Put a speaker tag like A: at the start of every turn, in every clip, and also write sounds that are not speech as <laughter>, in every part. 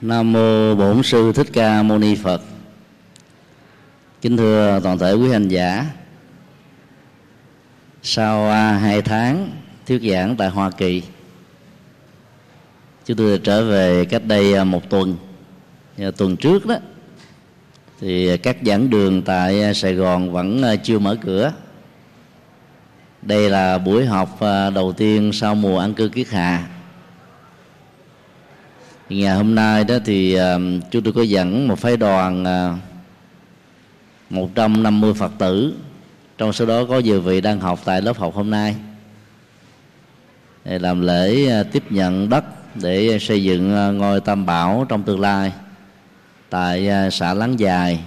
A: Nam mô Bổn sư Thích Ca Mâu Ni Phật. Kính thưa toàn thể quý hành giả. Sau à, hai tháng thuyết giảng tại Hoa Kỳ, chúng tôi trở về cách đây à, một tuần. Tuần trước đó thì các giảng đường tại Sài Gòn vẫn à, chưa mở cửa. Đây là buổi học đầu tiên sau mùa ăn cư kiết hạ ngày hôm nay đó thì à, chúng tôi có dẫn một phái đoàn à, 150 Phật tử. Trong số đó có nhiều vị đang học tại lớp học hôm nay để làm lễ à, tiếp nhận đất để xây dựng ngôi tam bảo trong tương lai tại xã Láng Dài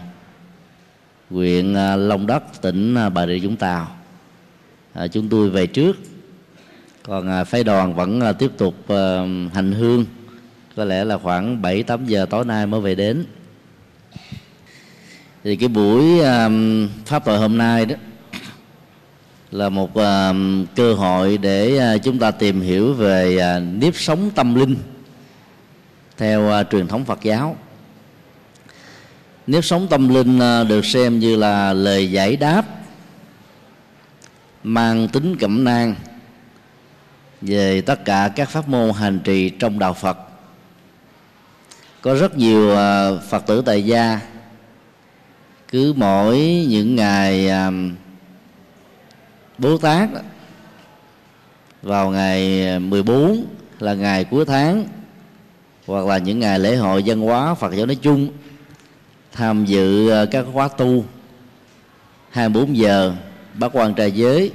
A: huyện Long Đất tỉnh Bà Rịa Vũng Tàu. À, chúng tôi về trước. Còn phái đoàn vẫn tiếp tục hành hương có lẽ là khoảng 7 8 giờ tối nay mới về đến. Thì cái buổi um, pháp thoại hôm nay đó là một um, cơ hội để uh, chúng ta tìm hiểu về uh, nếp sống tâm linh theo uh, truyền thống Phật giáo. Nếp sống tâm linh uh, được xem như là lời giải đáp mang tính cẩm nang về tất cả các pháp môn hành trì trong đạo Phật có rất nhiều à, phật tử tại gia. Cứ mỗi những ngày à, bố tát vào ngày à, 14 là ngày cuối tháng, hoặc là những ngày lễ hội văn hóa Phật giáo nói chung, tham dự các khóa tu. 24 giờ bác quan trai giới,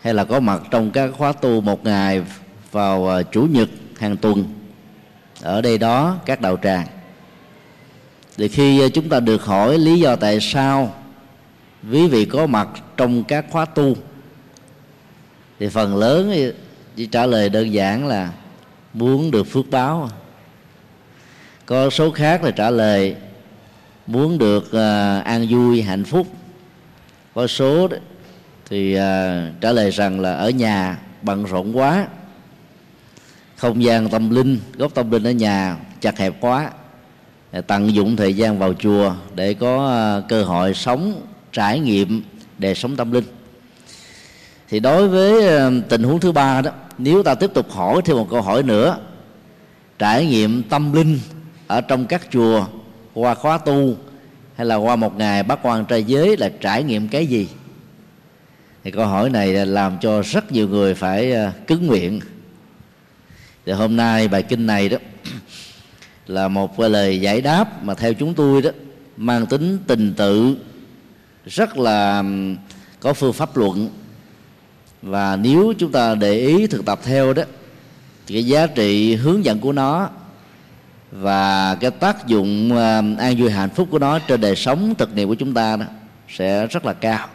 A: hay là có mặt trong các khóa tu một ngày vào chủ nhật hàng tuần ở đây đó, các đạo tràng. Thì khi ờ, chúng ta được hỏi lý do tại sao quý vị có mặt trong các khóa tu, thì phần lớn ờ, chỉ trả lời đơn giản là muốn được phước báo. Có số khác là trả lời muốn được ờ, an vui, hạnh phúc. Có số thì trả lời rằng là ở nhà bận rộn quá không gian tâm linh góc tâm linh ở nhà chặt hẹp quá. Tận dụng thời gian vào chùa để có ờ, cơ hội sống, trải nghiệm đời sống tâm linh. Thì đối với ờ, tình huống thứ ba đó, nếu ta tiếp tục hỏi thêm một câu hỏi nữa, trải nghiệm tâm linh ở trong các chùa, qua khóa tu hay là qua một ngày bác quan trai giới là trải nghiệm cái gì? Thì câu hỏi này làm cho rất nhiều người phải ờ, cứng nguyện thì hôm nay bài kinh này đó <clears throat> là một cái lời giải đáp mà theo chúng tôi đó mang tính tình tự rất là có phương pháp luận. Và nếu chúng ta để ý thực tập theo đó thì cái giá trị hướng dẫn của nó và cái tác dụng an vui hạnh phúc của nó trên đời sống thực niệm của chúng ta đó sẽ rất là cao.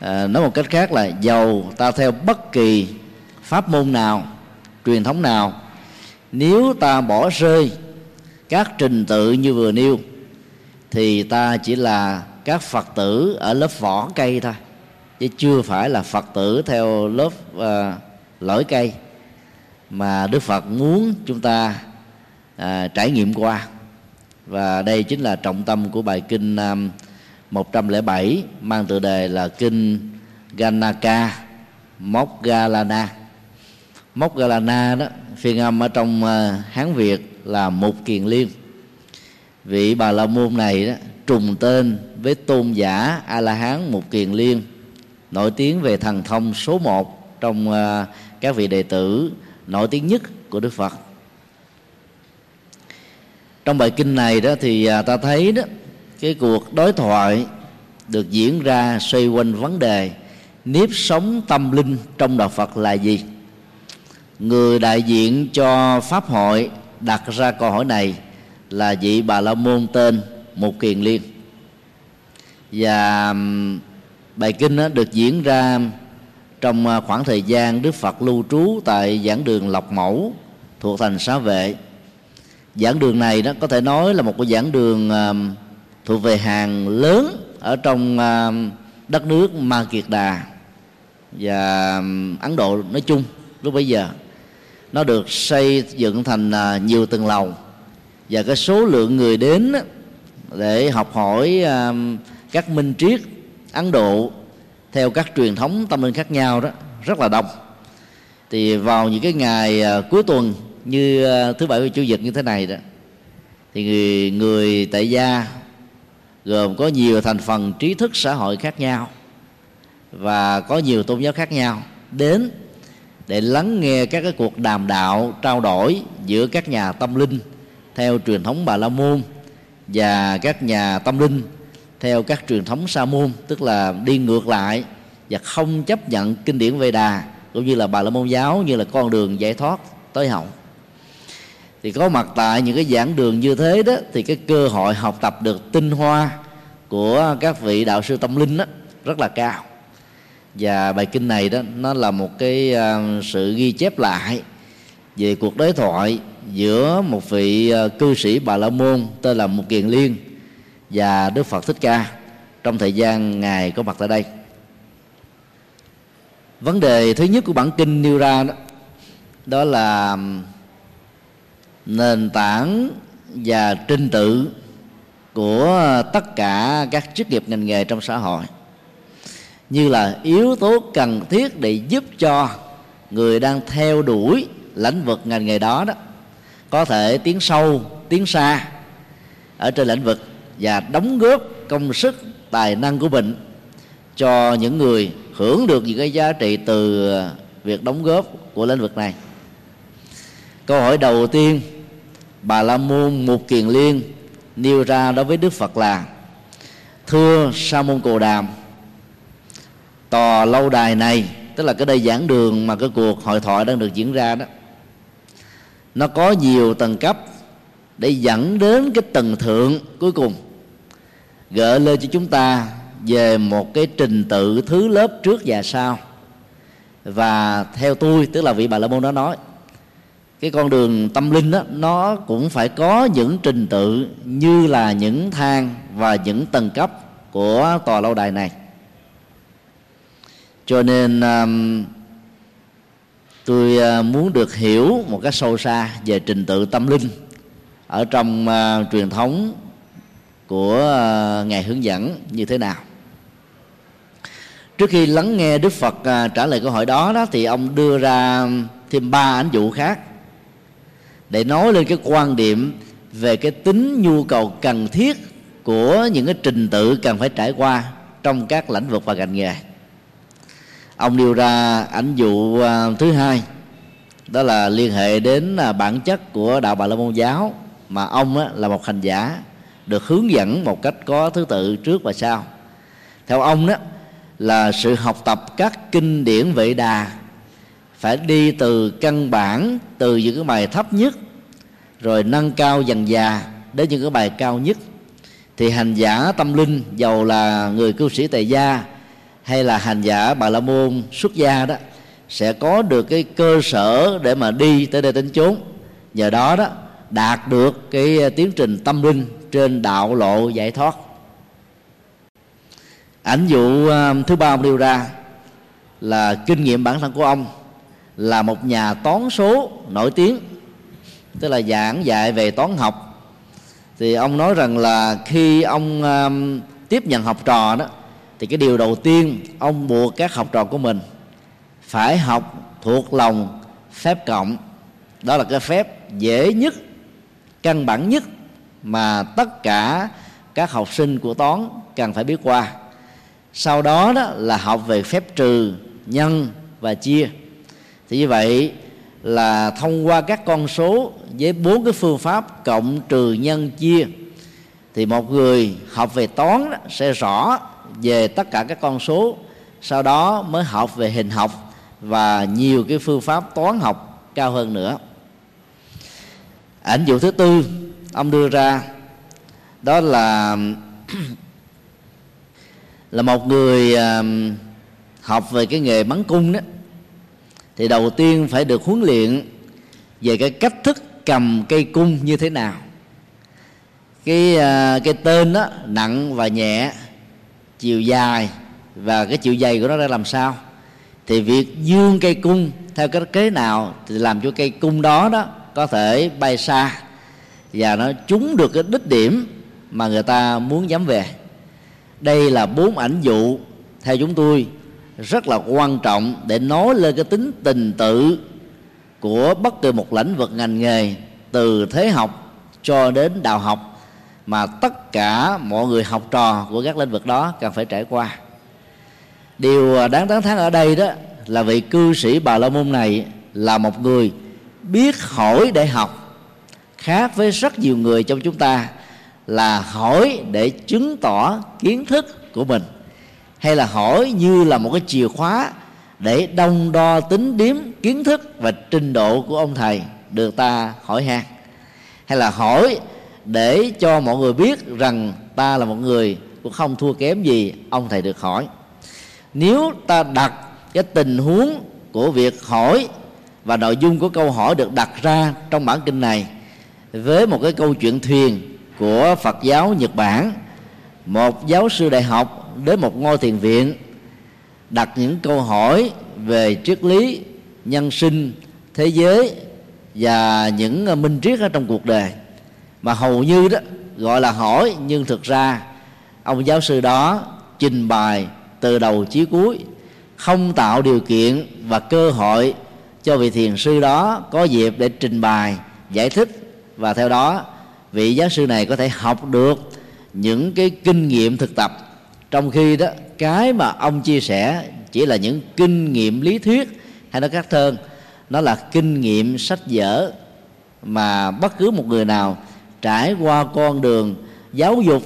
A: À, nói một cách khác là giàu ta theo bất kỳ pháp môn nào truyền thống nào. Nếu ta bỏ rơi các trình tự như vừa nêu thì ta chỉ là các phật tử ở lớp vỏ cây thôi chứ chưa phải là phật tử theo lớp uh, lõi cây mà đức phật muốn chúng ta uh, trải nghiệm qua. Và đây chính là trọng tâm của bài kinh à, um, 107 mang tựa đề là kinh Ganaka Moggallana mốc galana đó, phiên âm ở trong ờ, hán việt là mục kiền liên. Vị bà la môn này đó, trùng tên với tôn giả a la hán mục kiền liên, nổi tiếng về thần thông số một trong ờ, các vị đệ tử nổi tiếng nhất của đức phật. Trong bài kinh này đó thì ờ, ta thấy đó, cái cuộc đối thoại được diễn ra xoay quanh vấn đề nếp sống tâm linh trong đạo phật là gì người đại diện cho pháp hội đặt ra câu hỏi này là vị bà la môn tên một kiền liên. Và bài kinh được diễn ra trong à, khoảng thời gian đức phật lưu trú tại giảng đường lộc mẫu, thuộc thành xá vệ. Giảng đường này đó có thể nói là một cái giảng đường thuộc về hàng lớn ở trong à, đất nước ma kiệt đà và ấn độ nói chung lúc bấy giờ nó được xây dựng thành à, nhiều tầng lầu. Và cái số lượng người đến để học hỏi à, các minh triết ấn độ theo các truyền thống tâm linh khác nhau đó rất là đông. Thì vào những cái ngày à, cuối tuần như thứ bảy và chủ nhật như thế này đó thì người, người tại gia gồm có nhiều thành phần trí thức xã hội khác nhau và có nhiều tôn giáo khác nhau đến để lắng nghe các cái cuộc đàm đạo, trao đổi giữa các nhà tâm linh theo truyền thống bà la môn và các nhà tâm linh theo các truyền thống sa môn, tức là đi ngược lại và không chấp nhận kinh điển Vệ Đà cũng như là bà la môn giáo, như là con đường giải thoát tới hậu. Thì có mặt tại những cái giảng đường như thế đó, thì cái cơ hội học tập được tinh hoa của các vị đạo sư tâm linh đó rất là cao và bài kinh này đó nó là một cái uh, sự ghi chép lại về cuộc đối thoại giữa một vị uh, cư sĩ bà la môn tên là Mục kiền liên và đức phật thích ca trong thời gian ngài có mặt tại đây. Vấn đề thứ nhất của bản kinh nêu ra đó đó là nền tảng và trình tự của tất cả các chức nghiệp ngành nghề trong xã hội như là yếu tố cần thiết để giúp cho người đang theo đuổi lĩnh vực ngành nghề đó đó, có thể tiến sâu, tiến xa ở trên lĩnh vực và đóng góp công sức, tài năng của mình cho những người hưởng được những cái giá trị từ việc đóng góp của lĩnh vực này. Câu hỏi đầu tiên, bà la môn một kiền liên nêu ra đối với đức phật là, thưa sa môn cồ đàm tòa lâu đài này, tức là cái đây giảng đường mà cái cuộc hội thoại đang được diễn ra đó. Nó có nhiều tầng cấp để dẫn đến cái tầng thượng cuối cùng. Gợi lên cho chúng ta về một cái trình tự thứ lớp trước và sau. Và theo tôi, tức là vị bà la môn đó nói, cái con đường tâm linh đó, nó cũng phải có những trình tự như là những thang và những tầng cấp của tòa lâu đài này cho nên um, tôi uh, muốn được hiểu một cách sâu xa về trình tự tâm linh ở trong uh, truyền thống của uh, ngài hướng dẫn như thế nào. Trước khi lắng nghe đức phật uh, trả lời câu hỏi đó đó thì ông đưa ra thêm ba ảnh dụ khác để nói lên cái quan điểm về cái tính nhu cầu cần thiết của những cái trình tự cần phải trải qua trong các lĩnh vực và ngành nghề ông đưa ra ảnh dụ à, thứ hai, đó là liên hệ đến à, bản chất của đạo bà la môn giáo mà ông là một hành giả được hướng dẫn một cách có thứ tự trước và sau. Theo ông đó là sự học tập các kinh điển vệ đà phải đi từ căn bản, từ những cái bài thấp nhất, rồi nâng cao dần già đến những cái bài cao nhất. Thì hành giả tâm linh giàu là người cư sĩ tại gia hay là hành giả bà la môn xuất gia đó, sẽ có được cái cơ sở để mà đi tới đây đến chốn. Nhờ đó đó, đạt được cái tiến trình tâm linh trên đạo lộ giải thoát. Ảnh dụ à, thứ ba ông đưa ra là kinh nghiệm bản thân của ông là một nhà toán số nổi tiếng, tức là giảng dạy về toán học. Thì ông nói rằng là khi ông à, tiếp nhận học trò đó thì cái điều đầu tiên ông buộc các học trò của mình phải học thuộc lòng phép cộng. Đó là cái phép dễ nhất căn bản nhất mà tất cả các học sinh của toán cần phải biết qua. Sau đó đó là học về phép trừ nhân và chia. Thì như vậy là thông qua các con số với bốn cái phương pháp cộng trừ nhân chia thì một người học về toán đó, sẽ rõ về tất cả các con số, sau đó mới học về hình học và nhiều cái phương pháp toán học cao hơn nữa. Ảnh dụ thứ tư, ông đưa ra, đó là <clears throat> là một người học về cái nghề bắn cung đó. Thì đầu tiên phải được huấn luyện về cái cách thức cầm cây cung như thế nào. Cái ờ, cái tên đó, nặng và nhẹ chiều dài. Và cái chiều dày của nó ra làm sao? Thì việc dương cây cung theo cách kế nào thì làm cho cây cung đó đó có thể bay xa. Và nó trúng được cái đích điểm mà người ta muốn nhắm về. Đây là bốn ảnh dụ theo chúng tôi rất là quan trọng để nói lên cái tính tình tự của bất kỳ một lĩnh vực ngành nghề từ thế học cho đến đạo học mà tất cả mọi người học trò của các lĩnh vực đó cần phải trải qua. Điều à, đáng tán thán ở đây đó là vị cư sĩ bà la môn này là một người biết hỏi để học, khác với rất nhiều người trong chúng ta là hỏi để chứng tỏ kiến thức của mình, hay là hỏi như là một cái chìa khóa để đông đo tính điếm kiến thức và trình độ của ông thầy được ta hỏi han, hay là hỏi để cho mọi người biết rằng ta là một người cũng không thua kém gì ông thầy được hỏi. Nếu ta đặt cái tình huống của việc hỏi và nội dung của câu hỏi được đặt ra trong bản kinh này với một cái câu chuyện thuyền của Phật giáo Nhật Bản, một giáo sư đại học đến một ngôi thiền viện đặt những câu hỏi về triết lý nhân sinh, thế giới và những minh triết ở trong cuộc đời mà hầu như đó, gọi là hỏi, nhưng thực ra, ông giáo sư đó trình bày từ đầu chí cuối, không tạo điều kiện và cơ hội cho vị thiền sư đó có dịp để trình bày, giải thích. Và theo đó, vị giáo sư này có thể học được những cái kinh nghiệm thực tập. Trong khi đó, cái mà ông chia sẻ chỉ là những kinh nghiệm lý thuyết hay nói khác hơn, nó là kinh nghiệm sách vở mà bất cứ một người nào trải qua con đường giáo dục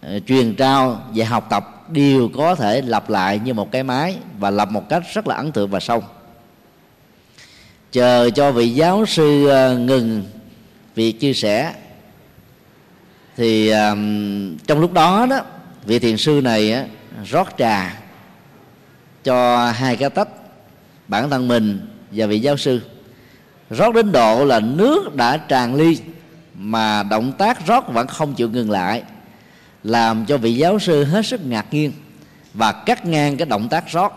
A: ờ, truyền trao và học tập đều có thể lặp lại như một cái máy và lập một cách rất là ấn tượng và sâu. Chờ cho vị giáo sư ờ, ngừng việc chia sẻ thì um, trong lúc đó đó vị thiền sư này á, rót trà cho hai cái tách bản thân mình và vị giáo sư. Rót đến độ là nước đã tràn ly mà động tác rót vẫn không chịu ngừng lại, làm cho vị giáo sư hết sức ngạc nhiên và cắt ngang cái động tác rót.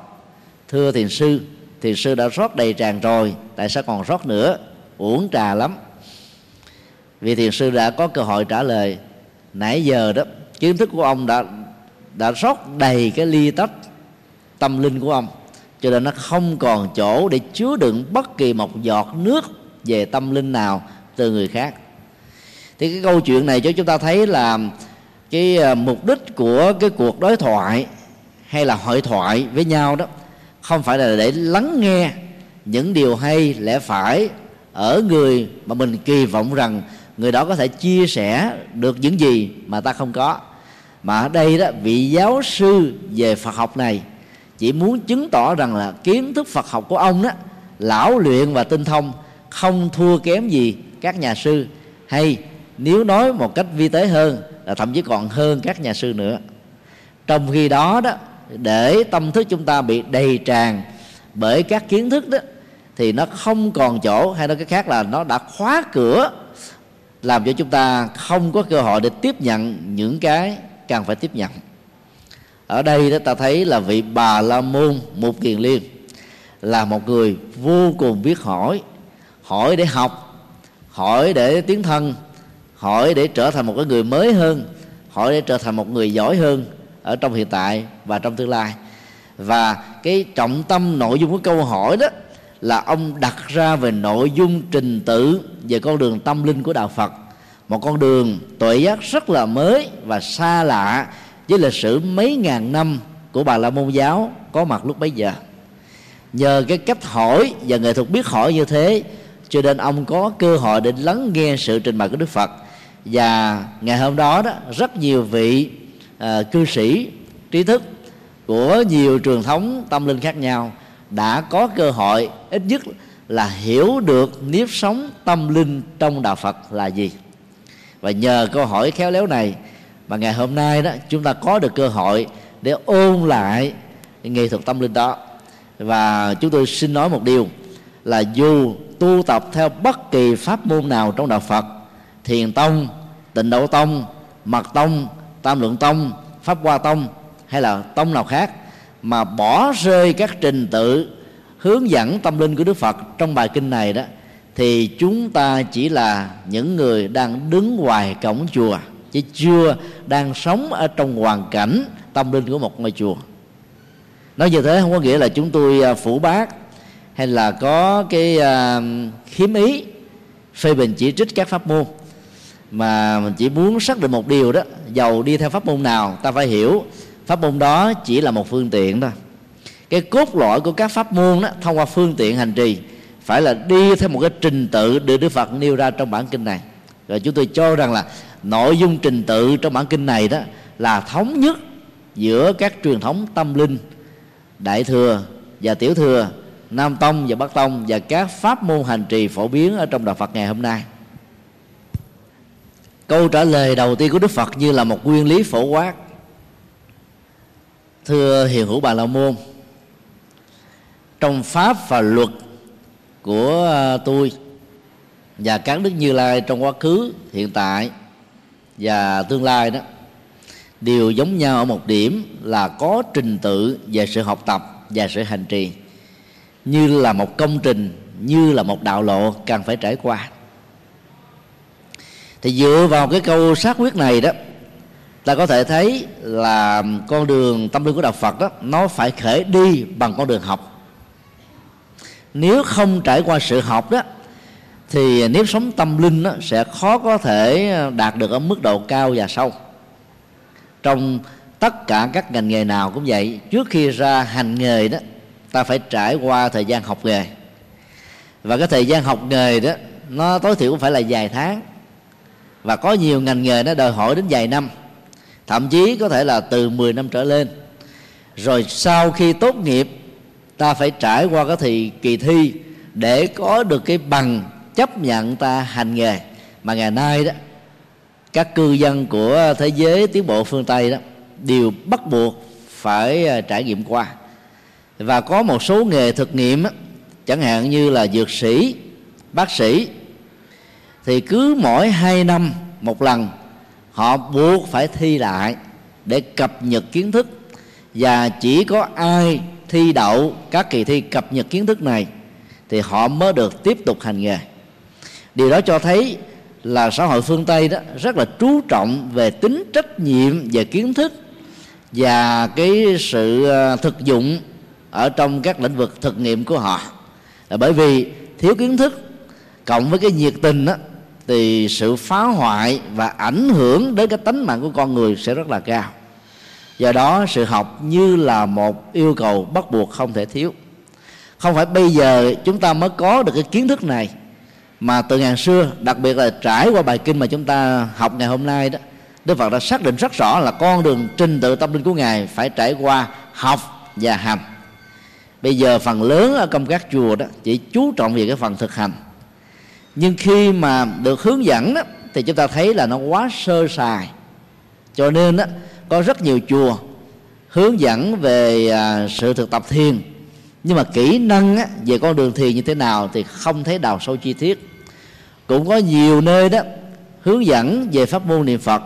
A: Thưa thiền sư thiền sư đã rót đầy tràn rồi, tại sao còn rót nữa? Uổng trà lắm. Vì thiền sư đã có cơ hội trả lời, nãy giờ đó, kiến thức của ông đã đã rót đầy cái ly tách tâm linh của ông, cho nên nó không còn chỗ để chứa đựng bất kỳ một giọt nước về tâm linh nào từ người khác thì cái câu chuyện này cho chúng ta thấy là cái ờ, mục đích của cái cuộc đối thoại hay là hội thoại với nhau đó không phải là để lắng nghe những điều hay lẽ phải ở người mà mình kỳ vọng rằng người đó có thể chia sẻ được những gì mà ta không có. Mà ở đây đó, vị giáo sư về Phật học này chỉ muốn chứng tỏ rằng là kiến thức Phật học của ông đó, lão luyện và tinh thông, không thua kém gì các nhà sư hay nếu nói một cách vi tế hơn, là thậm chí còn hơn các nhà sư nữa. Trong khi đó đó, để tâm thức chúng ta bị đầy tràn bởi các kiến thức đó, thì nó không còn chỗ, hay nói cái khác là nó đã khóa cửa, làm cho chúng ta không có cơ hội để tiếp nhận những cái cần phải tiếp nhận. Ở đây đó ta thấy là vị bà la môn một kiền liên là một người vô cùng biết hỏi hỏi để học, hỏi để tiến thân hỏi để trở thành một cái người mới hơn, hỏi để trở thành một người giỏi hơn ở trong hiện tại và trong tương lai. Và cái trọng tâm, nội dung của câu hỏi đó là ông đặt ra về nội dung trình tự về con đường tâm linh của đạo Phật. Một con đường tuệ giác rất là mới và xa lạ với lịch sử mấy ngàn năm của bà la môn giáo có mặt lúc bấy giờ. Nhờ cái cách hỏi và nghệ thuật biết hỏi như thế, cho nên ông có cơ hội để lắng nghe sự trình bày của đức phật và ngày hôm đó đó rất nhiều vị uh, cư sĩ trí thức của nhiều truyền thống tâm linh khác nhau đã có cơ hội ít nhất là hiểu được nếp sống tâm linh trong đạo Phật là gì. Và nhờ câu hỏi khéo léo này mà ngày hôm nay đó chúng ta có được cơ hội để ôn lại nghệ thuật tâm linh đó. Và chúng tôi xin nói một điều là dù tu tập theo bất kỳ pháp môn nào trong đạo Phật thiền tông tịnh độ tông mật tông tam lượng tông pháp hoa tông hay là tông nào khác mà bỏ rơi các trình tự hướng dẫn tâm linh của đức phật trong bài kinh này đó thì chúng ta chỉ là những người đang đứng ngoài cổng chùa chứ chưa đang sống ở trong hoàn cảnh tâm linh của một ngôi chùa. Nói như thế không có nghĩa là chúng tôi à, phủ bác hay là có cái uh, khiếm ý phê bình chỉ trích các pháp môn mà mình chỉ muốn xác định một điều đó, giàu đi theo pháp môn nào, ta phải hiểu pháp môn đó chỉ là một phương tiện thôi. Cái cốt lõi của các pháp môn đó, thông qua phương tiện hành trì, phải là đi theo một cái trình tự được Đức Phật nêu ra trong bản kinh này. Rồi chúng tôi cho rằng là nội dung trình tự trong bản kinh này đó là thống nhất giữa các truyền thống tâm linh, đại thừa và tiểu thừa, nam tông và bắc tông và các pháp môn hành trì phổ biến ở trong đạo phật ngày hôm nay câu trả lời đầu tiên của đức phật như là một nguyên lý phổ quát. Thưa hiền hữu bà la môn, trong pháp và luật của à, tôi và các đức như lai trong quá khứ, hiện tại và tương lai đó, đều giống nhau ở một điểm là có trình tự về sự học tập và sự hành trì. Như là một công trình, như là một đạo lộ cần phải trải qua thì dựa vào cái câu xác quyết này đó ta có thể thấy là con đường tâm linh của đạo Phật đó nó phải khởi đi bằng con đường học. Nếu không trải qua sự học đó thì nếp sống tâm linh đó, sẽ khó có thể đạt được ở mức độ cao và sâu. Trong tất cả các ngành nghề nào cũng vậy trước khi ra hành nghề đó ta phải trải qua thời gian học nghề. Và cái thời gian học nghề đó nó tối thiểu cũng phải là vài tháng và có nhiều ngành nghề nó đòi hỏi đến vài năm. Thậm chí có thể là từ 10 năm trở lên. Rồi sau khi tốt nghiệp, ta phải trải qua cái thì kỳ thi để có được cái bằng chấp nhận ta hành nghề. Mà ngày nay đó, các cư dân của thế giới, tiến bộ phương tây đó, đều bắt buộc phải à, trải nghiệm qua. Và có một số nghề thực nghiệm chẳng hạn như là dược sĩ, bác sĩ thì cứ mỗi hai năm một lần, họ buộc phải thi lại để cập nhật kiến thức. Và chỉ có ai thi đậu các kỳ thi cập nhật kiến thức này thì họ mới được tiếp tục hành nghề. Điều đó cho thấy là xã hội phương tây đó rất là chú trọng về tính trách nhiệm về kiến thức và cái sự ờ, thực dụng ở trong các lĩnh vực thực nghiệm của họ. Là bởi vì thiếu kiến thức cộng với cái nhiệt tình đó thì sự phá hoại và ảnh hưởng đến cái tánh mạng của con người sẽ rất là cao. Do đó, sự học như là một yêu cầu bắt buộc không thể thiếu. Không phải bây giờ chúng ta mới có được cái kiến thức này, mà từ ngàn xưa, đặc biệt là trải qua bài kinh mà chúng ta học ngày hôm nay đó, Đức Phật đã xác định rất rõ là con đường trình tự tâm linh của ngài phải trải qua học và hành. Bây giờ phần lớn ở công các chùa đó chỉ chú trọng về cái phần thực hành nhưng khi mà được hướng dẫn đó, thì chúng ta thấy là nó quá sơ sài. Cho nên đó, có rất nhiều chùa hướng dẫn về à, sự thực tập thiền. Nhưng mà kỹ năng á, về con đường thiền như thế nào thì không thấy đào sâu chi tiết. Cũng có nhiều nơi đó hướng dẫn về pháp môn niệm phật.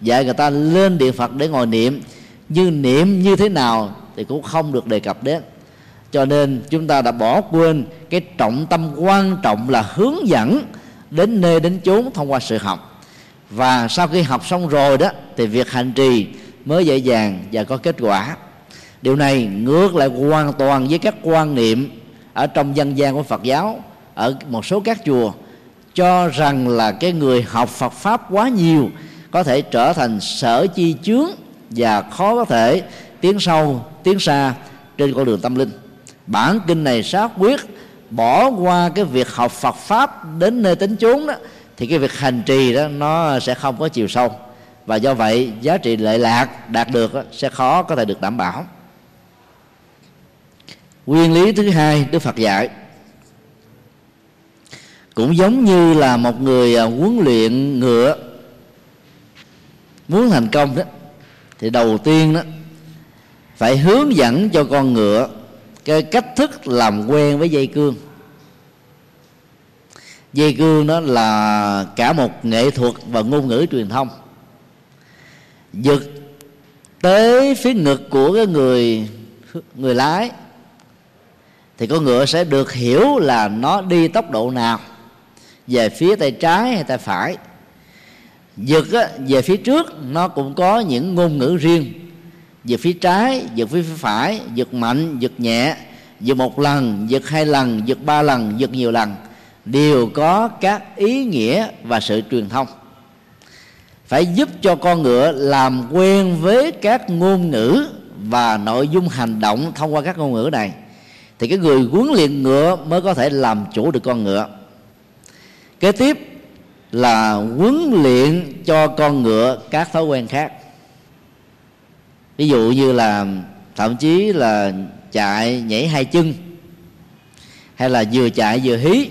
A: Dạy người ta lên điện phật để ngồi niệm. Nhưng niệm như thế nào thì cũng không được đề cập đến cho nên chúng ta đã bỏ quên cái trọng tâm quan trọng là hướng dẫn đến nơi đến chốn thông qua sự học. Và sau khi học xong rồi đó, thì việc hành trì mới dễ dàng và có kết quả. Điều này ngược lại hoàn toàn với các quan niệm ở trong dân gian của phật giáo, ở một số các chùa, cho rằng là cái người học phật pháp quá nhiều có thể trở thành sở chi chướng và khó có thể tiến sâu, tiến xa trên con đường tâm linh bản kinh này xác quyết bỏ qua cái việc học Phật pháp đến nơi tính chốn đó thì cái việc hành trì đó nó sẽ không có chiều sâu. Và do vậy giá trị lệ lạc đạt được đó, sẽ khó có thể được đảm bảo. Nguyên lý thứ hai đức phật dạy cũng giống như là một người à, huấn luyện ngựa muốn thành công đó thì đầu tiên đó phải hướng dẫn cho con ngựa cái cách thức làm quen với dây cương. Dây cương đó là cả một nghệ thuật và ngôn ngữ truyền thông. Giật tới phía ngực của cái người người lái thì con ngựa sẽ được hiểu là nó đi tốc độ nào về phía tay trái hay tay phải. Giật á, về phía trước nó cũng có những ngôn ngữ riêng giật phía trái, giật phía phải, giật mạnh, giật nhẹ, giật một lần, giật hai lần, giật ba lần, giật nhiều lần. Đều có các ý nghĩa và sự truyền thông. Phải giúp cho con ngựa làm quen với các ngôn ngữ và nội dung hành động thông qua các ngôn ngữ này, thì cái người huấn luyện ngựa mới có thể làm chủ được con ngựa. Kế tiếp là huấn luyện cho con ngựa các thói quen khác ví dụ như là thậm chí là chạy nhảy hai chân, hay là vừa chạy vừa hí,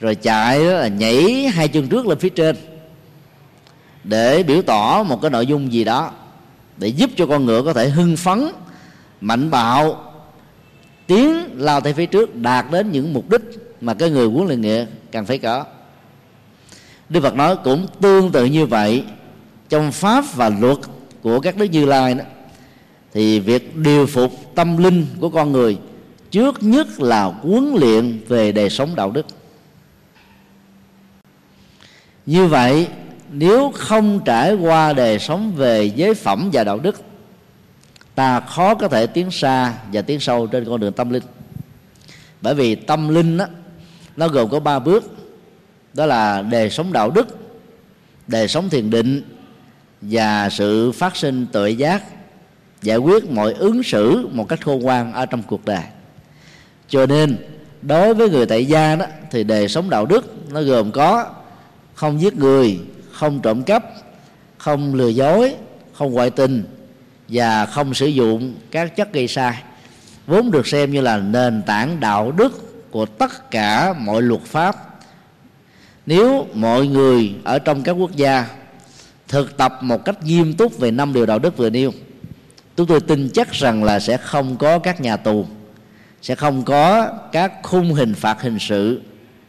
A: rồi chạy đó là nhảy hai chân trước lên phía trên, để biểu tỏ một cái nội dung gì đó, để giúp cho con ngựa có thể hưng phấn, mạnh bạo, tiến lao tới phía trước, đạt đến những mục đích mà cái người huấn luyện nghệ cần phải có. Đức Phật nói cũng tương tự như vậy, trong pháp và luật của các đức Như Lai đó thì việc điều phục tâm linh của con người trước nhất là huấn luyện về đời sống đạo đức. Như vậy nếu không trải qua đời sống về giới phẩm và đạo đức ta khó có thể tiến xa và tiến sâu trên con đường tâm linh. Bởi vì tâm linh đó, nó gồm có ba bước đó là đời sống đạo đức đời sống thiền định và sự phát sinh tuệ giác, giải quyết mọi ứng xử một cách khôn ngoan ở trong cuộc đời. Cho nên, đối với người tại gia đó, thì đời sống đạo đức nó gồm có không giết người, không trộm cắp, không lừa dối, không ngoại tình và không sử dụng các chất gây sai, vốn được xem như là nền tảng đạo đức của tất cả mọi luật pháp. Nếu mọi người ở trong các quốc gia thực tập một cách nghiêm túc về năm điều đạo đức vừa nêu. Chúng tôi tin chắc rằng là sẽ không có các nhà tù, sẽ không có các khung hình phạt hình sự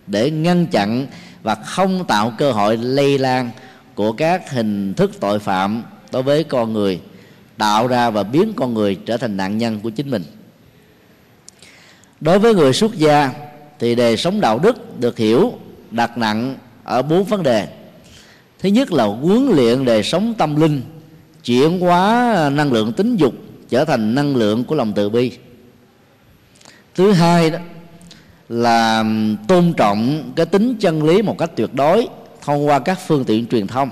A: để ngăn chặn và không tạo cơ hội lây lan của các hình thức tội phạm đối với con người, tạo ra và biến con người trở thành nạn nhân của chính mình. Đối với người xuất gia thì đời sống đạo đức được hiểu đặt nặng ở bốn vấn đề thứ nhất là huấn luyện đời sống tâm linh, chuyển hóa năng lượng tính dục, trở thành năng lượng của lòng từ bi. Thứ hai đó là tôn trọng cái tính chân lý một cách tuyệt đối thông qua các phương tiện truyền thông.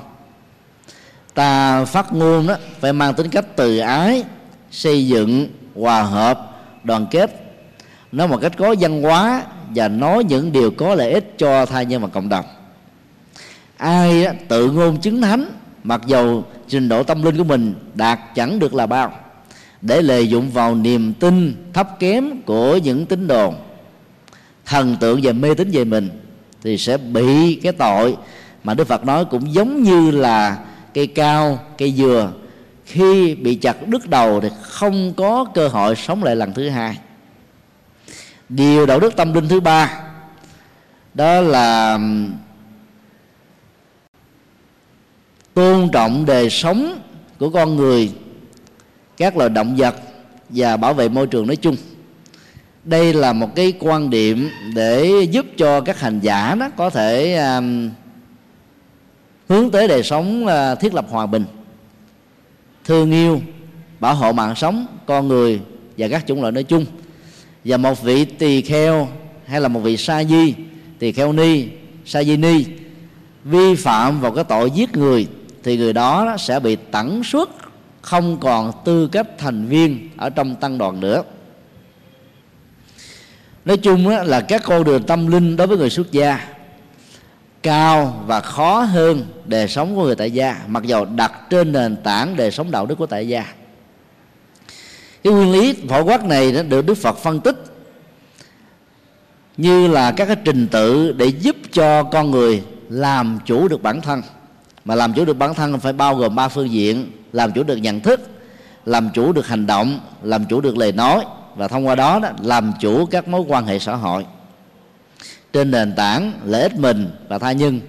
A: Ta phát ngôn đó phải mang tính cách từ ái, xây dựng, hòa hợp, đoàn kết. Nói một cách có văn hóa và nói những điều có lợi ích cho thai nhân và cộng đồng ai tự ngôn chứng thánh, mặc dầu trình độ tâm linh của mình đạt chẳng được là bao, để lợi dụng vào niềm tin thấp kém của những tín đồ. Thần tượng và mê tín về mình thì sẽ bị cái tội mà Đức Phật nói cũng giống như là cây cao, cây dừa. Khi bị chặt đứt đầu thì không có cơ hội sống lại lần thứ hai. Điều đạo đức tâm linh thứ ba, đó là tôn trọng đời sống của con người các loài động vật và bảo vệ môi trường nói chung. Đây là một cái quan điểm để giúp cho các hành giả đó có thể um, hướng tới đời sống uh, thiết lập hòa bình thương yêu bảo hộ mạng sống con người và các chủng loại nói chung. Và một vị tỳ kheo hay là một vị sa di tỳ kheo ni sa di ni vi phạm vào cái tội giết người thì người đó sẽ bị tẩn suất, không còn tư cách thành viên ở trong tăng đoàn nữa. Nói chung là các con đường tâm linh đối với người xuất gia cao và khó hơn đời sống của người tại gia, mặc dầu đặt trên nền tảng đời sống đạo đức của tại gia. Cái nguyên lý phổ quát này đã được đức phật phân tích như là các cái trình tự để giúp cho con người làm chủ được bản thân mà làm chủ được bản thân phải bao gồm ba phương diện. Làm chủ được nhận thức làm chủ được hành động làm chủ được lời nói. Và thông qua đó, đó làm chủ các mối quan hệ xã hội. Trên nền tảng lợi ích mình và tha nhân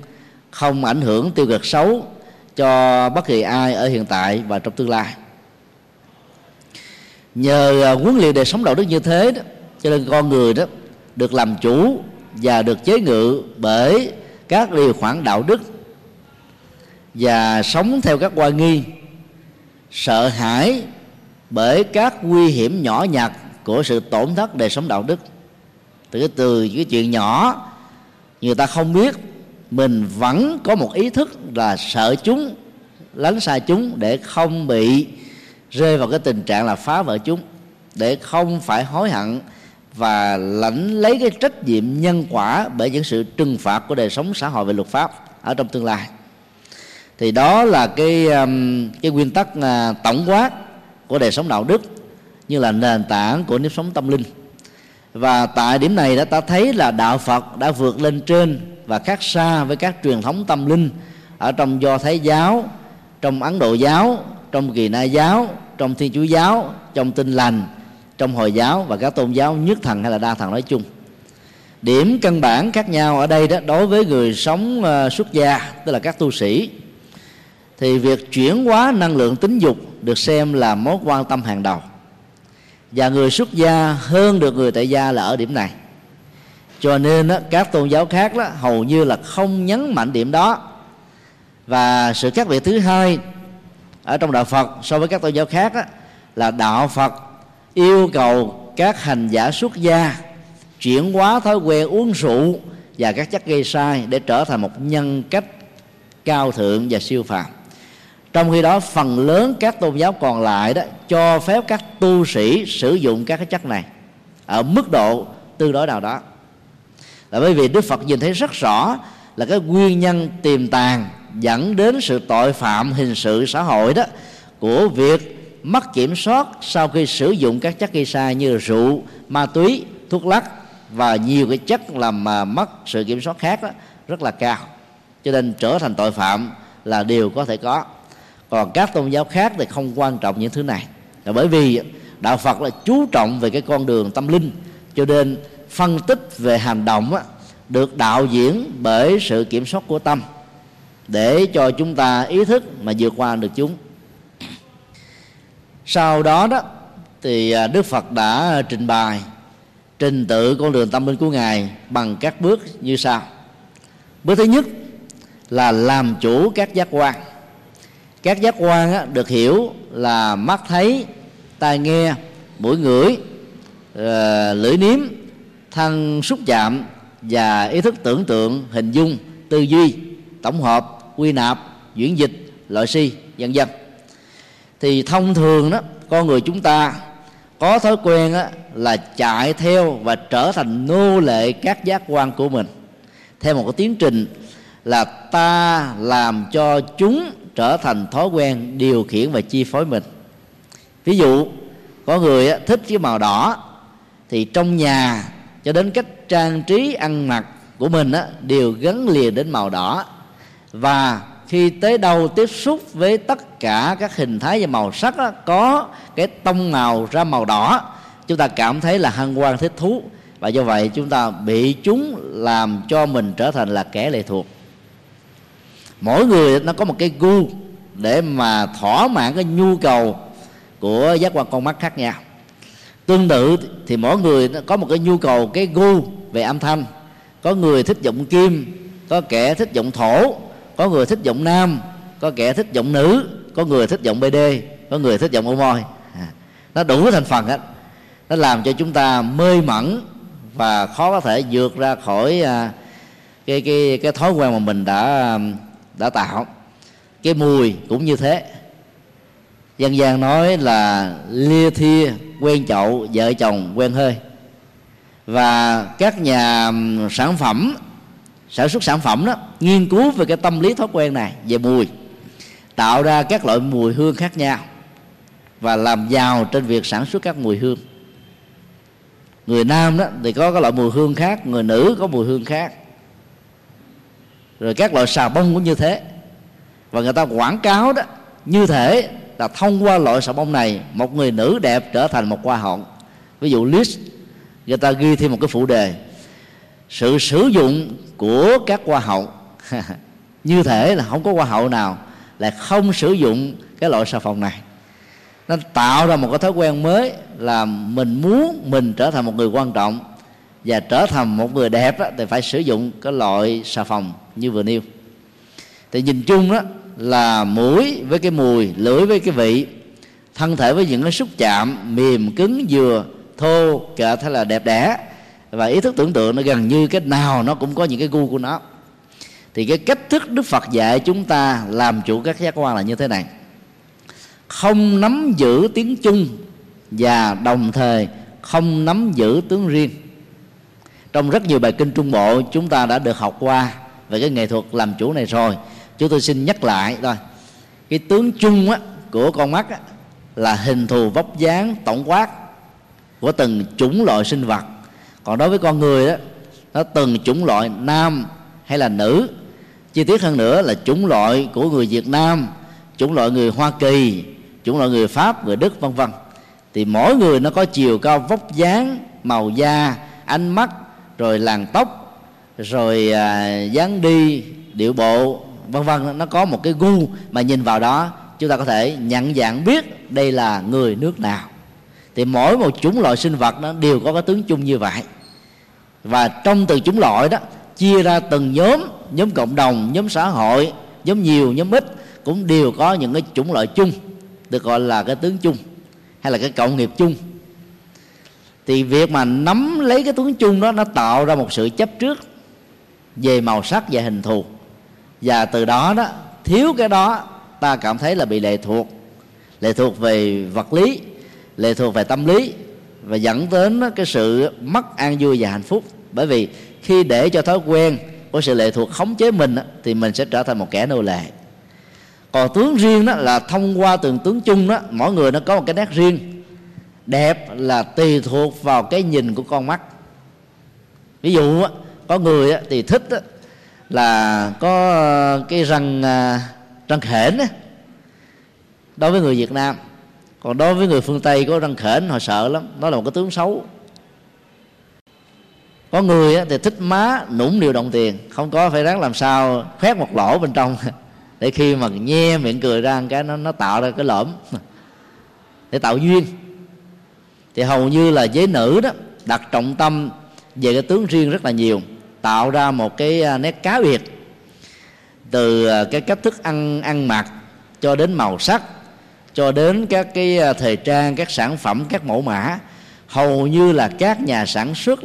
A: không ảnh hưởng tiêu cực xấu cho bất kỳ ai ở hiện tại và trong tương lai. Nhờ à, huấn luyện đời sống đạo đức như thế đó, cho nên con người đó được làm chủ và được chế ngự bởi các điều khoản đạo đức và sống theo các quan nghi. Sợ hãi bởi các nguy hiểm nhỏ nhặt của sự tổn thất đời sống đạo đức. Từ cái từ cái chuyện nhỏ, người ta không biết mình vẫn có một ý thức là sợ chúng, lánh xa chúng để không bị rơi vào cái tình trạng là phá vỡ chúng, để không phải hối hận và lãnh lấy cái trách nhiệm nhân quả bởi những sự trừng phạt của đời sống xã hội về luật pháp ở trong tương lai thì đó là cái um, cái nguyên tắc à, tổng quát của đời sống đạo đức như là nền tảng của nếp sống tâm linh. Và tại điểm này đã, ta thấy là đạo Phật đã vượt lên trên và khác xa với các truyền thống tâm linh ở trong do thái giáo, trong ấn độ giáo, trong kỳ na giáo, trong thiên chúa giáo, trong tinh lành, trong hồi giáo và các tôn giáo nhất thần hay là đa thần nói chung. Điểm căn bản khác nhau ở đây đó, đối với người sống ờ, xuất gia, tức là các tu sĩ thì việc chuyển hóa năng lượng tính dục được xem là mối quan tâm hàng đầu. Và người xuất gia hơn được người tại gia là ở điểm này. Cho nên đó, các tôn giáo khác đó, hầu như là không nhấn mạnh điểm đó. Và sự khác biệt thứ hai ở trong đạo Phật so với các tôn giáo khác đó, là đạo Phật yêu cầu các hành giả xuất gia chuyển hóa thói quen uống rượu và các chất gây sai để trở thành một nhân cách cao thượng và siêu phàm trong khi đó, phần lớn các tôn giáo còn lại đó cho phép các tu sĩ sử dụng các cái chất này ở mức độ tương đối nào đó. Là bởi vì đức phật nhìn thấy rất rõ là cái nguyên nhân tiềm tàng dẫn đến sự tội phạm hình sự xã hội đó của việc mất kiểm soát sau khi sử dụng các chất gây sai như rượu, ma túy, thuốc lắc và nhiều cái chất làm mà mất sự kiểm soát khác đó rất là cao. Cho nên trở thành tội phạm là điều có thể có còn các tôn giáo khác thì không quan trọng những thứ này. Là bởi vì đạo phật là chú trọng về cái con đường tâm linh cho nên phân tích về hành động á, được đạo diễn bởi sự kiểm soát của tâm để cho chúng ta ý thức mà vượt qua được chúng. Sau đó đó thì à, đức phật đã trình bày trình tự con đường tâm linh của ngài bằng các bước như sau. Bước thứ nhất là làm chủ các giác quan các giác quan á, được hiểu là mắt thấy tai nghe mũi ngửi ờ, lưỡi nếm thân xúc chạm và ý thức tưởng tượng hình dung tư duy tổng hợp quy nạp diễn dịch loại si vân vân. Thì thông thường đó con người chúng ta có thói quen á, là chạy theo và trở thành nô lệ các giác quan của mình. Theo một cái tiến trình là ta làm cho chúng trở thành thói quen điều khiển và chi phối mình. Ví dụ có người thích cái màu đỏ thì trong nhà cho đến cách trang trí ăn mặc của mình á, đều gắn liền đến màu đỏ. Và khi tới đâu tiếp xúc với tất cả các hình thái và màu sắc đó, có cái tông màu ra màu đỏ chúng ta cảm thấy là hân hoan thích thú. Và do vậy chúng ta bị chúng làm cho mình trở thành là kẻ lệ thuộc mỗi người nó có một cái gu để mà thỏa mãn cái nhu cầu của giác quan con mắt khác nhau. Tương tự thì mỗi người có một cái nhu cầu, cái gu về âm thanh. Có người thích giọng kim có kẻ thích giọng thổ, có người thích giọng nam, có kẻ thích giọng nữ, có người thích giọng bd có người thích giọng ô môi à, nó đủ thành phần hết. Nó làm cho chúng ta mê mẩn và khó có thể vượt ra khỏi à, cái cái cái thói quen mà mình đã à, đã tạo. Cái mùi cũng như thế. Dân gian nói là lia thia quen chậu, vợ chồng quen hơi. Và các nhà sản phẩm, sản xuất sản phẩm đó, nghiên cứu về cái tâm lý thói quen này về mùi, tạo ra các loại mùi hương khác nhau và làm giàu trên việc sản xuất các mùi hương. Người nam đó thì có cái loại mùi hương khác, người nữ có mùi hương khác rồi các loại xà bông cũng như thế. Và người ta quảng cáo đó như thể là thông qua loại xà bông này một người nữ đẹp trở thành một hoa hậu. Ví dụ list người ta ghi thêm một cái phụ đề sự sử dụng của các hoa hậu. <laughs> Như thể là không có hoa hậu nào là không sử dụng cái loại xà phòng này. Nó tạo ra một cái thói quen mới là mình muốn mình trở thành một người quan trọng và trở thành một người đẹp đó, thì phải sử dụng cái loại xà phòng như vừa nêu. Thì nhìn chung đó là mũi với cái mùi, lưỡi với cái vị, thân thể với những cái xúc chạm, mềm, cứng, vừa, thô kệ hay là đẹp đẽ. Và ý thức tưởng tượng nó gần như cái nào nó cũng có những cái gu của nó. Thì cái cách thức đức phật dạy chúng ta làm chủ các giác quan là như thế này. Không nắm giữ tiếng chung và đồng thời không nắm giữ tướng riêng. Trong rất nhiều bài kinh trung bộ, chúng ta đã được học qua về cái nghệ thuật làm chủ này rồi. Chúng tôi xin nhắc lại thôi cái tướng chung á, của con mắt á, là hình thù vóc dáng tổng quát của từng chủng loại sinh vật. Còn đối với con người đó nó từng chủng loại nam hay là nữ. Chi tiết hơn nữa là chủng loại của người Việt Nam chủng loại người Hoa Kỳ chủng loại người Pháp người Đức vân vân. Thì mỗi người nó có chiều cao vóc dáng màu da ánh mắt rồi làn tóc rồi à, dáng đi điệu bộ vân vân nó có một cái gu mà nhìn vào đó chúng ta có thể nhận dạng biết đây là người nước nào. Thì mỗi một chủng loại sinh vật nó đều có cái tướng chung như vậy. Và trong từ chủng loại đó chia ra từng nhóm nhóm cộng đồng nhóm xã hội nhóm nhiều nhóm ít cũng đều có những cái chủng loại chung được gọi là cái tướng chung hay là cái cộng nghiệp chung. Thì việc mà nắm lấy cái tướng chung đó nó tạo ra một sự chấp trước về màu sắc và hình thù và từ đó đó, thiếu cái đó, ta cảm thấy là bị lệ thuộc. Lệ thuộc về vật lý, lệ thuộc về tâm lý, và dẫn đến cái sự mất an vui và hạnh phúc. Bởi vì khi để cho thói quen của sự lệ thuộc khống chế mình thì mình sẽ trở thành một kẻ nô lệ. Còn tướng riêng đó là thông qua từng tướng chung đó, mỗi người nó có một cái nét riêng. Đẹp là tùy thuộc vào cái nhìn của con mắt. Ví dụ có người thì thích là có ờ, cái răng ờ, răng khểnh đối với người Việt Nam, còn đối với người phương Tây có răng khểnh, họ sợ lắm, nó là một cái tướng xấu. Có người thì thích má nũng điều động tiền, không có phải ráng làm sao khoét một lỗ bên trong <laughs> để khi mà nhe miệng cười ra cái nó nó tạo ra cái lõm <laughs> để tạo duyên. Thì hầu như là giới nữ đó, đặt trọng tâm về cái tướng riêng rất là nhiều tạo ra một cái à, nét cá biệt. Từ à, cái cách thức ăn ăn mặc, cho đến màu sắc, cho đến các cái à, thời trang, các sản phẩm, các mẫu mã, hầu như là các nhà sản xuất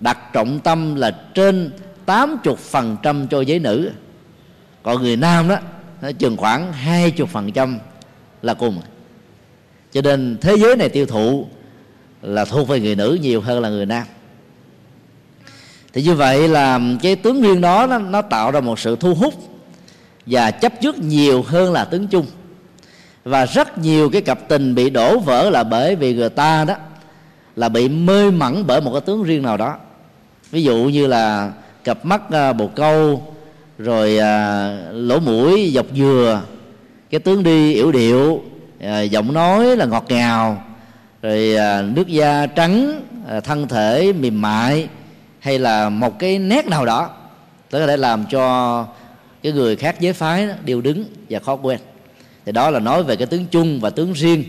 A: đặt trọng tâm là trên 80% cho giới nữ. Còn người nam đó, nó chừng khoảng 20% là cùng cho nên thế giới này tiêu thụ là thuộc về người nữ nhiều hơn là người nam thì như vậy là cái tướng riêng đó nó, nó tạo ra một sự thu hút và chấp trước nhiều hơn là tướng chung và rất nhiều cái cặp tình bị đổ vỡ là bởi vì người ta đó là bị mê mẩn bởi một cái tướng riêng nào đó. Ví dụ như là cặp mắt à, bồ câu rồi à, lỗ mũi dọc dừa cái tướng đi yểu điệu à, giọng nói là ngọt ngào rồi à, nước da trắng à, thân thể mềm mại hay là một cái nét nào đó nó có thể làm cho cái người khác giới phái đó, đều đứng và khó quên. Thì đó là nói về cái tướng chung và tướng riêng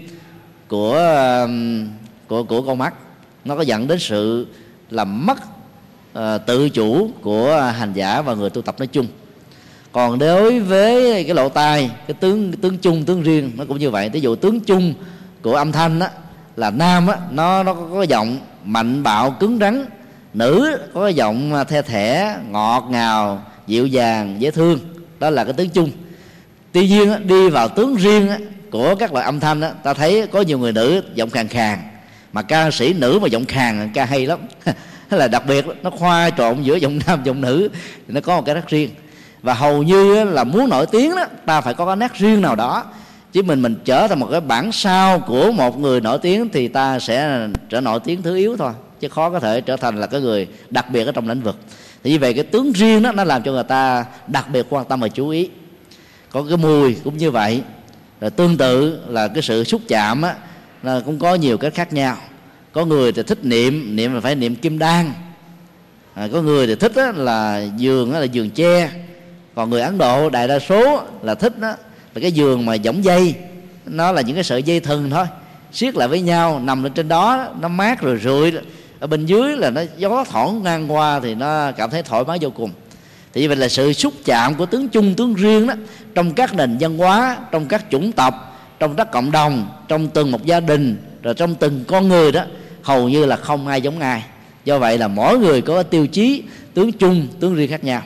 A: của um, của của con mắt. Nó có dẫn đến sự làm mất uh, tự chủ của hành giả và người tu tập nói chung. Còn đối với cái lỗ tai cái tướng cái tướng chung tướng riêng nó cũng như vậy. Ví dụ tướng chung của âm thanh đó, là nam á nó nó có giọng mạnh bạo cứng rắn nữ có cái giọng à, the thẻ, ngọt ngào, dịu dàng, dễ thương. Đó là cái tướng chung tuy nhiên đi vào tướng riêng của các loại âm thanh ta thấy có nhiều người nữ giọng khàn khàn. Mà ca sĩ nữ mà giọng khàn, ca hay lắm. <laughs> Là đặc biệt, nó khoa trộn giữa giọng nam, giọng nữ, thì nó có một cái nét riêng. Và hầu như là muốn nổi tiếng đó, ta phải có cái nét riêng nào đó. Chứ mình mình trở thành một cái bản sao của một người nổi tiếng thì ta sẽ trở nổi tiếng thứ yếu thôi chứ khó có thể trở thành là cái người đặc biệt ở trong lĩnh vực. Thì như vậy cái tướng riêng đó nó làm cho người ta đặc biệt quan tâm và chú ý. Có cái mùi cũng như vậy. Rồi tương tự là cái sự xúc chạm á là cũng có nhiều cách khác nhau. Có người thì thích niệm niệm là phải niệm kim đan. À, có người thì thích á, là giường á, là giường tre. Còn người ấn độ đại đa số là thích đó là cái giường mà giống dây. Nó là những cái sợi dây thừng thôi. Siết lại với nhau nằm lên trên đó nó mát rồi rượi ở bên dưới là nó gió thoảng ngang qua thì nó cảm thấy thoải mái vô cùng. Thì vậy là sự xúc chạm của tướng chung tướng riêng đó trong các nền văn hóa trong các chủng tộc trong các cộng đồng trong từng một gia đình rồi trong từng con người đó hầu như là không ai giống ai. Do vậy là mỗi người có tiêu chí tướng chung tướng riêng khác nhau.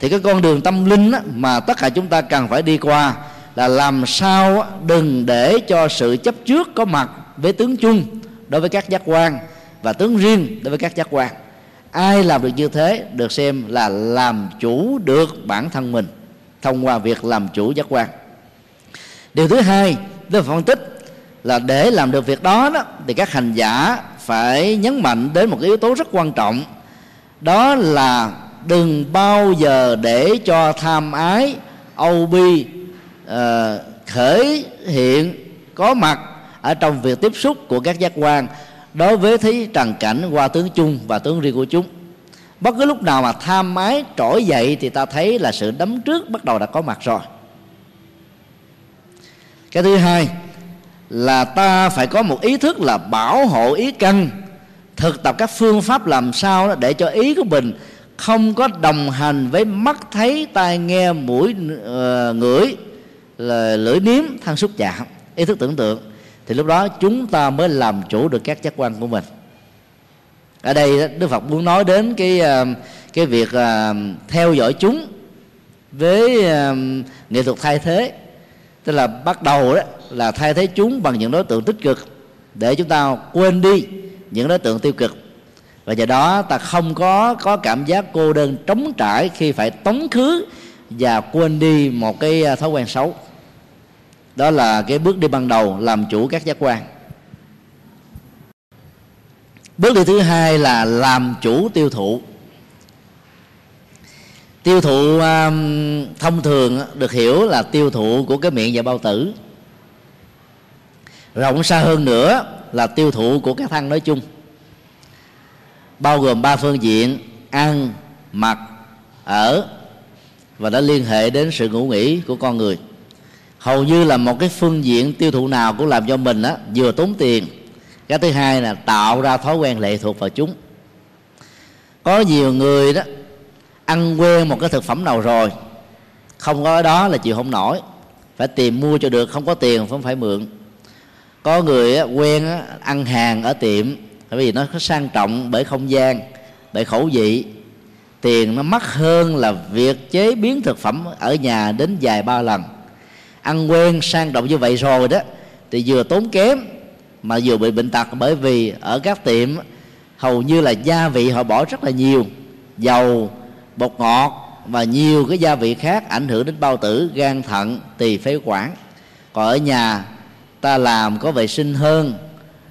A: Thì cái con đường tâm linh đó, mà tất cả chúng ta cần phải đi qua là làm sao đừng để cho sự chấp trước có mặt với tướng chung đối với các giác quan và tướng riêng đối với các giác quan. Ai làm được như thế được xem là làm chủ được bản thân mình thông qua việc làm chủ giác quan. Điều thứ hai tôi phân tích là để làm được việc đó, đó thì các hành giả phải nhấn mạnh đến một cái yếu tố rất quan trọng đó là đừng bao giờ để cho tham ái âu bi ờ, uh, khởi hiện có mặt ở trong việc tiếp xúc của các giác quan đối với thế trần cảnh qua tướng chung và tướng riêng của chúng bất cứ lúc nào mà tham mái trỗi dậy thì ta thấy là sự đấm trước bắt đầu đã có mặt rồi. Cái thứ hai là ta phải có một ý thức là bảo hộ ý căn thực tập các phương pháp làm sao để cho ý của mình không có đồng hành với mắt thấy tai nghe mũi uh, ngửi là lưỡi nếm thân xúc chạm. Ý thức tưởng tượng thì lúc đó chúng ta mới làm chủ được các giác quan của mình. Ở đây đức phật muốn nói đến cái ờ, cái việc ờ, theo dõi chúng với ờ, nghệ thuật thay thế. Tức là bắt đầu đó là thay thế chúng bằng những đối tượng tích cực để chúng ta quên đi những đối tượng tiêu cực. Và do đó ta không có có cảm giác cô đơn trống trải khi phải tống khứ và quên đi một cái thói quen xấu đó là cái bước đi ban đầu làm chủ các giác quan. Bước đi thứ hai là làm chủ tiêu thụ. Tiêu thụ um, thông thường được hiểu là tiêu thụ của cái miệng và bao tử. Rộng xa hơn nữa là tiêu thụ của các thân nói chung. Bao gồm ba phương diện ăn mặc ở và nó liên hệ đến sự ngủ nghỉ của con người hầu như là một cái phương diện tiêu thụ nào cũng làm cho mình á, vừa tốn tiền. Cái thứ hai là tạo ra thói quen lệ thuộc vào chúng. Có nhiều người đó, ăn quen một cái thực phẩm nào rồi, không có đó là chịu không nổi. Phải tìm mua cho được, không có tiền không phải mượn. Có người quen ăn hàng ở tiệm, bởi vì nó có sang trọng bởi không gian, bởi khẩu vị. Tiền nó mắc hơn là việc chế biến thực phẩm ở nhà đến vài ba lần ăn quen sang trọng như vậy rồi đó, thì vừa tốn kém mà vừa bị bệnh tật. Bởi vì ở các tiệm, hầu như là gia vị họ bỏ rất là nhiều, dầu, bột ngọt và nhiều cái gia vị khác ảnh hưởng đến bao tử, gan, thận, tỳ phế quản. Còn ở nhà, ta làm có vệ sinh hơn,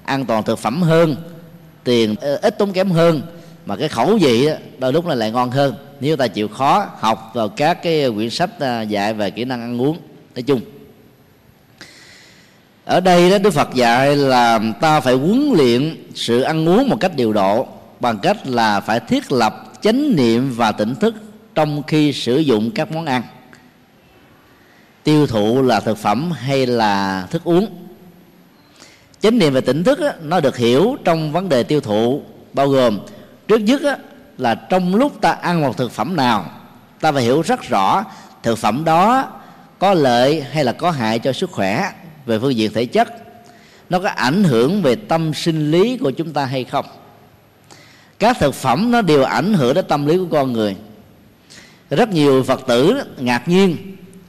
A: an toàn thực phẩm hơn, tiền ờ, ít tốn kém hơn, mà cái khẩu vị đôi lúc là lại ngon hơn. Nếu ta chịu khó học vào các cái quyển sách à, dạy về kỹ năng ăn uống nói chung ở đây đó đức phật dạy là ta phải huấn luyện sự ăn uống một cách điều độ bằng cách là phải thiết lập chánh niệm và tỉnh thức trong khi sử dụng các món ăn. Tiêu thụ là thực phẩm hay là thức uống. Chánh niệm và tỉnh thức á, nó được hiểu trong vấn đề tiêu thụ bao gồm trước nhất á, là trong lúc ta ăn một thực phẩm nào ta phải hiểu rất rõ thực phẩm đó có lợi hay là có hại cho sức khỏe, về phương diện thể chất, nó có ảnh hưởng về tâm sinh lý của chúng ta hay không? Các thực phẩm nó đều ảnh hưởng đến tâm lý của con người. Rất nhiều phật tử ngạc nhiên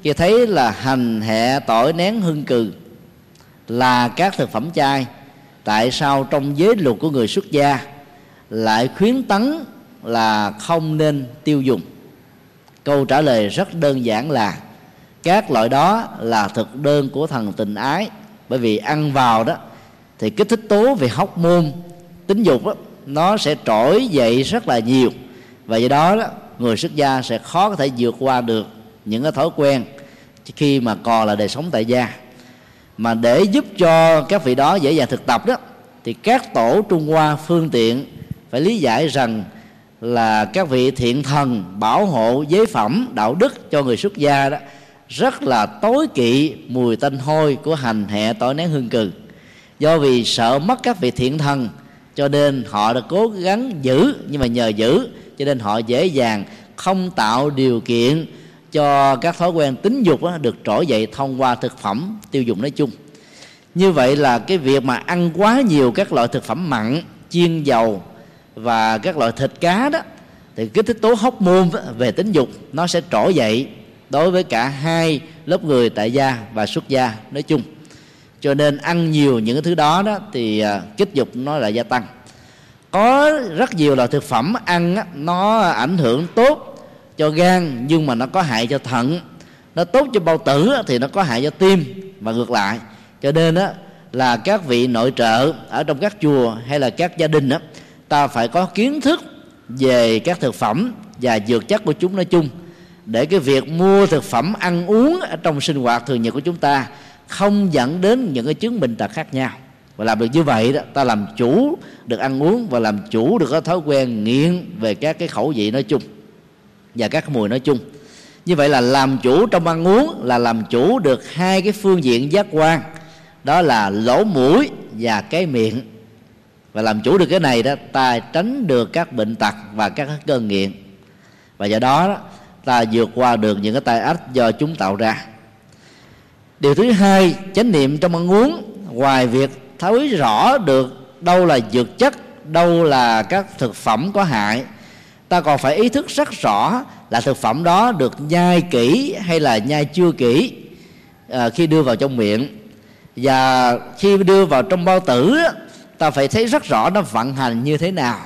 A: khi thấy là hành hẹ tỏi nén hương cừ là các thực phẩm chay. Tại sao trong giới luật của người xuất gia lại khuyến tấn là không nên tiêu dùng? Câu trả lời rất đơn giản là các loại đó là thực đơn của thần tình ái. Bởi vì ăn vào đó thì kích thích tố về hóc môn tính dục đó, nó sẽ trỗi dậy rất là nhiều. Và do đó, đó người xuất gia sẽ khó có thể vượt qua được những cái thói quen khi mà còn là đời sống tại gia. Mà để giúp cho các vị đó dễ dàng thực tập đó thì các tổ trung hoa phương tiện phải lý giải rằng là các vị thiện thần bảo hộ giới phẩm đạo đức cho người xuất gia đó rất là tối kỵ mùi tanh hôi của hành hẹ tỏi nén hương cừ. Do vì sợ mất các vị thiện thần, cho nên họ đã cố gắng giữ, nhưng mà nhờ giữ, cho nên họ dễ dàng không tạo điều kiện cho các thói quen tính dục được trỗi dậy thông qua thực phẩm tiêu dùng nói chung. Như vậy là cái việc mà ăn quá nhiều các loại thực phẩm mặn, chiên dầu và các loại thịt cá đó, thì kích thích tố hóc môn về tính dục nó sẽ trỗi dậy đối với cả hai lớp người tại gia và xuất gia nói chung. Cho nên ăn nhiều những cái thứ đó đó thì à, kích dục nó lại gia tăng. Có rất nhiều loại thực phẩm ăn nó ảnh hưởng tốt cho gan nhưng mà nó có hại cho thận. Nó tốt cho bao tử thì nó có hại cho tim và ngược lại. Cho nên đó là các vị nội trợ ở trong các chùa hay là các gia đình đó, ta phải có kiến thức về các thực phẩm và dược chất của chúng nói chung để cái việc mua thực phẩm, ăn uống ở trong sinh hoạt thường nhật của chúng ta không dẫn đến những cái chứng bệnh tật khác nhau. Và làm được như vậy đó, ta làm chủ được ăn uống và làm chủ được cái thói quen nghiện về các cái khẩu vị nói chung và các mùi nói chung. Như vậy là làm chủ trong ăn uống là làm chủ được hai cái phương diện giác quan, đó là lỗ mũi và cái miệng. Và làm chủ được cái này đó, ta tránh được các bệnh tật và các cơn nghiện. Và do đó ta vượt qua được những cái tai ách do chúng tạo ra. Điều thứ hai chánh niệm trong ăn uống. Ngoài việc thấy rõ được đâu là dược chất đâu là các thực phẩm có hại ta còn phải ý thức rất rõ là thực phẩm đó được nhai kỹ hay là nhai chưa kỹ à, khi đưa vào trong miệng. Và khi đưa vào trong bao tử ta phải thấy rất rõ nó vận hành như thế nào.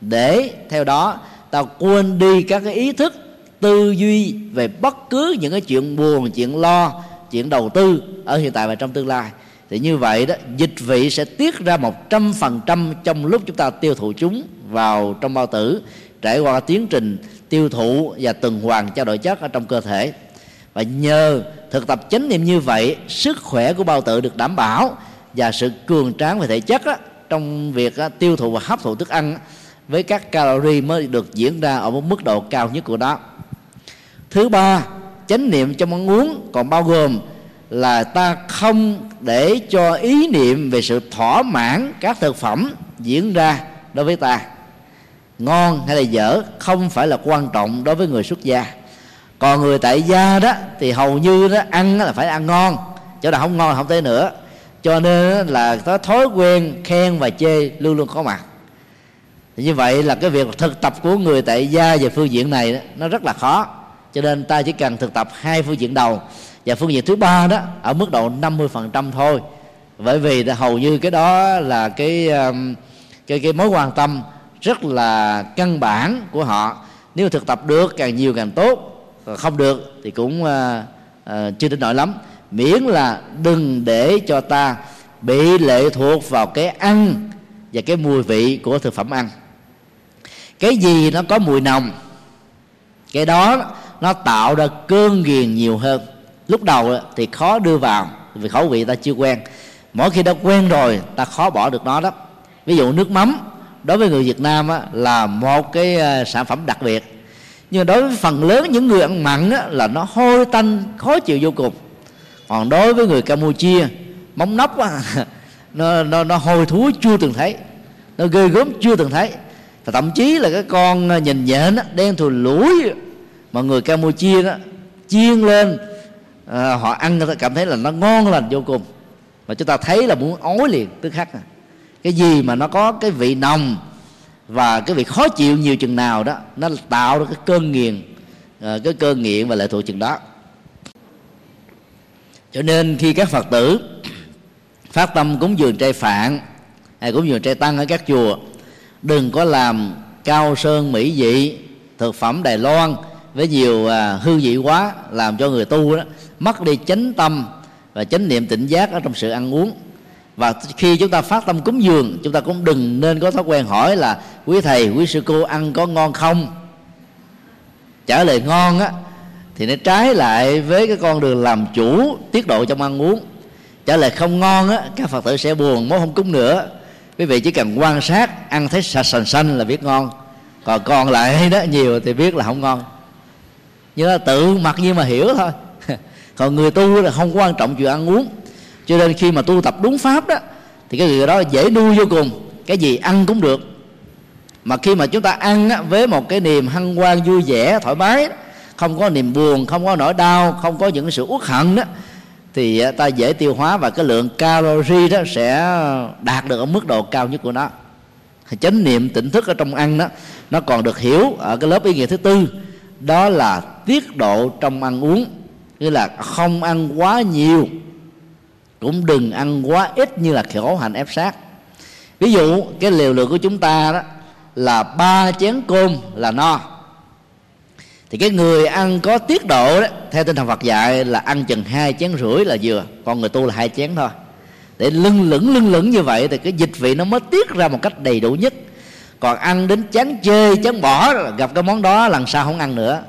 A: Để theo đó ta quên đi các cái ý thức tư duy về bất cứ những cái chuyện buồn chuyện lo chuyện đầu tư ở hiện tại và trong tương lai thì như vậy đó dịch vị sẽ tiết ra một trăm phần trăm trong lúc chúng ta tiêu thụ chúng vào trong bao tử trải qua tiến trình tiêu thụ và tuần hoàn trao đổi chất ở trong cơ thể và nhờ thực tập chánh niệm như vậy sức khỏe của bao tử được đảm bảo và sự cường tráng về thể chất á, trong việc á, tiêu thụ và hấp thụ thức ăn á, với các calorie mới được diễn ra ở một mức độ cao nhất của nó thứ ba chánh niệm trong ăn uống còn bao gồm là ta không để cho ý niệm về sự thỏa mãn các thực phẩm diễn ra đối với ta. Ngon hay là dở không phải là quan trọng đối với người xuất gia. Còn người tại gia đó thì hầu như đó ăn là phải ăn ngon chỗ nào không ngon không tới nữa. Cho nên là có thói quen khen và chê luôn luôn có mặt. Thì như vậy là cái việc thực tập của người tại gia về phương diện này đó, nó rất là khó cho nên ta chỉ cần thực tập hai phương diện đầu. Và phương diện thứ ba đó ở mức độ 50% thôi. Bởi vì hầu như cái đó là cái um, cái cái mối quan tâm rất là căn bản của họ. Nếu thực tập được càng nhiều càng tốt. Không được thì cũng uh, uh, chưa đến nỗi lắm. Miễn là đừng để cho ta bị lệ thuộc vào cái ăn và cái mùi vị của thực phẩm ăn. Cái gì nó có mùi nồng cái đó nó tạo ra cơn ghiền nhiều hơn. Lúc đầu thì khó đưa vào vì khẩu vị ta chưa quen. Mỗi khi đã quen rồi ta khó bỏ được nó đó. Ví dụ nước mắm đối với người Việt Nam á, là một cái ờ, sản phẩm đặc biệt. Nhưng đối với phần lớn những người ăn mặn á, là nó hôi tanh khó chịu vô cùng. Còn đối với người Campuchia móng nóc á, <laughs> nó, nó nó hôi thối chưa từng thấy. Nó ghê gớm chưa từng thấy. Và thậm chí là cái con ờ, nhìn nhện á, đen thùi lũi mà người Campuchia đó chiên lên à, họ ăn người ta cảm thấy là nó ngon lành vô cùng mà chúng ta thấy là muốn ói liền tức khắc à. cái gì mà nó có cái vị nồng và cái vị khó chịu nhiều chừng nào đó nó tạo ra cái cơn nghiền à, cái cơn nghiện và lệ thuộc chừng đó cho nên khi các phật tử <coughs> phát tâm cúng dường trai phạn hay cúng dường trai tăng ở các chùa đừng có làm cao sơn mỹ vị thực phẩm đài loan với nhiều à, hư vị quá làm cho người tu đó mất đi chánh tâm và chánh niệm tỉnh giác ở trong sự ăn uống. Và khi chúng ta phát tâm cúng dường chúng ta cũng đừng nên có thói quen hỏi là quý thầy quý sư cô ăn có ngon không? Trả lời ngon á thì nó trái lại với cái con đường làm chủ tiết độ trong ăn uống. Trả lời không ngon á các phật tử sẽ buồn muốn không cúng nữa. Quý vị chỉ cần quan sát ăn thấy sạch sành xanh là biết ngon. Còn còn lại đó nhiều thì biết là không ngon như là tự mặc nhiên mà hiểu thôi. <laughs> Còn người tu là không quan trọng chuyện ăn uống. Cho nên khi mà tu tập đúng pháp đó thì cái người đó dễ nuôi vô cùng. Cái gì ăn cũng được. Mà khi mà chúng ta ăn á, với một cái niềm hân hoan vui vẻ thoải mái không có niềm buồn không có nỗi đau không có những sự uất hận đó thì à, ta dễ tiêu hóa và cái lượng calorie đó sẽ đạt được ở mức độ cao nhất của nó. Chánh niệm tỉnh thức ở trong ăn đó nó còn được hiểu ở cái lớp ý nghĩa thứ tư đó là tiết độ trong ăn uống, nghĩa là không ăn quá nhiều, cũng đừng ăn quá ít như là khổ hạnh ép sát. Ví dụ, cái liều lượng của chúng ta đó là ba chén cơm là no. Thì cái người ăn có tiết độ đó, theo tinh thần Phật dạy là ăn chừng hai chén rưỡi là vừa, còn người tu là hai chén thôi. Để lưng lửng lưng lửng như vậy thì cái dịch vị nó mới tiết ra một cách đầy đủ nhất còn ăn đến chán chê chán bỏ gặp cái món đó lần sau không ăn nữa.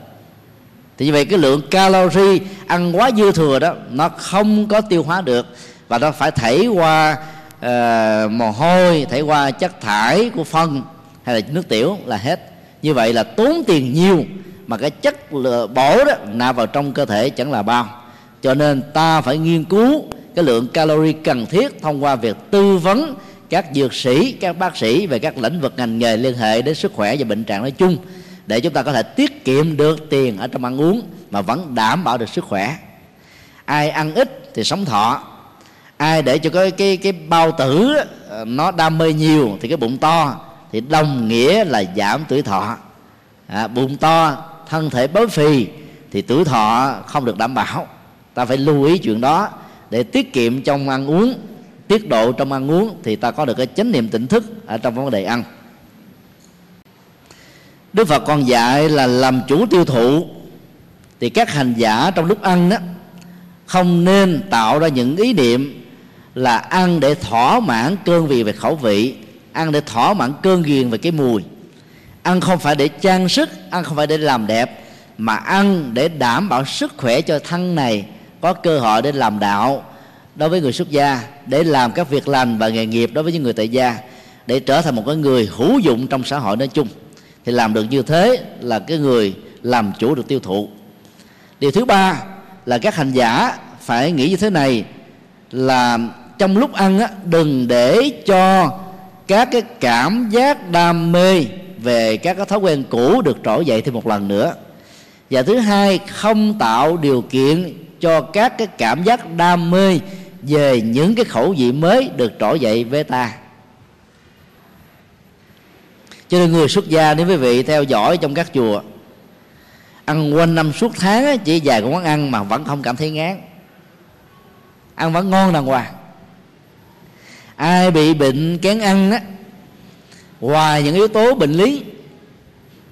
A: Thì như vậy cái lượng calorie ăn quá dư thừa đó nó không có tiêu hóa được. Và nó phải thảy qua uh, mồ hôi thảy qua chất thải của phân hay là nước tiểu là hết. Như vậy là tốn tiền nhiều mà cái chất bổ đó nạp vào trong cơ thể chẳng là bao. Cho nên ta phải nghiên cứu cái lượng calorie cần thiết thông qua việc tư vấn các dược sĩ các bác sĩ về các lĩnh vực ngành nghề liên hệ đến sức khỏe và bệnh trạng nói chung để chúng ta có thể tiết kiệm được tiền ở trong ăn uống mà vẫn đảm bảo được sức khỏe. Ai ăn ít thì sống thọ. Ai để cho cái cái cái bao tử ờ, nó đam mê nhiều thì cái bụng to thì đồng nghĩa là giảm tuổi thọ. À, bụng to thân thể béo phì thì tuổi thọ không được đảm bảo. Ta phải lưu ý chuyện đó để tiết kiệm trong ăn uống tiết độ trong ăn uống thì ta có được cái chánh niệm tỉnh thức ở trong vấn đề ăn. Đức Phật còn dạy là làm chủ tiêu thụ. Thì các hành giả trong lúc ăn đó không nên tạo ra những ý niệm là ăn để thỏa mãn cơn vị về khẩu vị, ăn để thỏa mãn cơn ghiền về cái mùi. Ăn không phải để trang sức, ăn không phải để làm đẹp, mà ăn để đảm bảo sức khỏe cho thân này có cơ hội để làm đạo đối với người xuất gia để làm các việc lành và nghề nghiệp đối với những người tại gia để trở thành một cái người hữu dụng trong xã hội nói chung. Thì làm được như thế là cái người làm chủ được tiêu thụ. Điều thứ ba là các hành giả phải nghĩ như thế này là trong lúc ăn á, đừng để cho các cái cảm giác đam mê về các cái thói quen cũ được trỗi dậy thêm một lần nữa. Và thứ hai không tạo điều kiện cho các cái cảm giác đam mê về những cái khẩu vị mới được trỗi dậy với ta. Cho nên người xuất gia, nếu quý vị theo dõi trong các chùa, ăn quanh năm suốt tháng chỉ vài cái món ăn mà vẫn không cảm thấy ngán. Ăn vẫn ngon đàng hoàng. Ai bị bệnh kén ăn á, ngoài những yếu tố bệnh lý,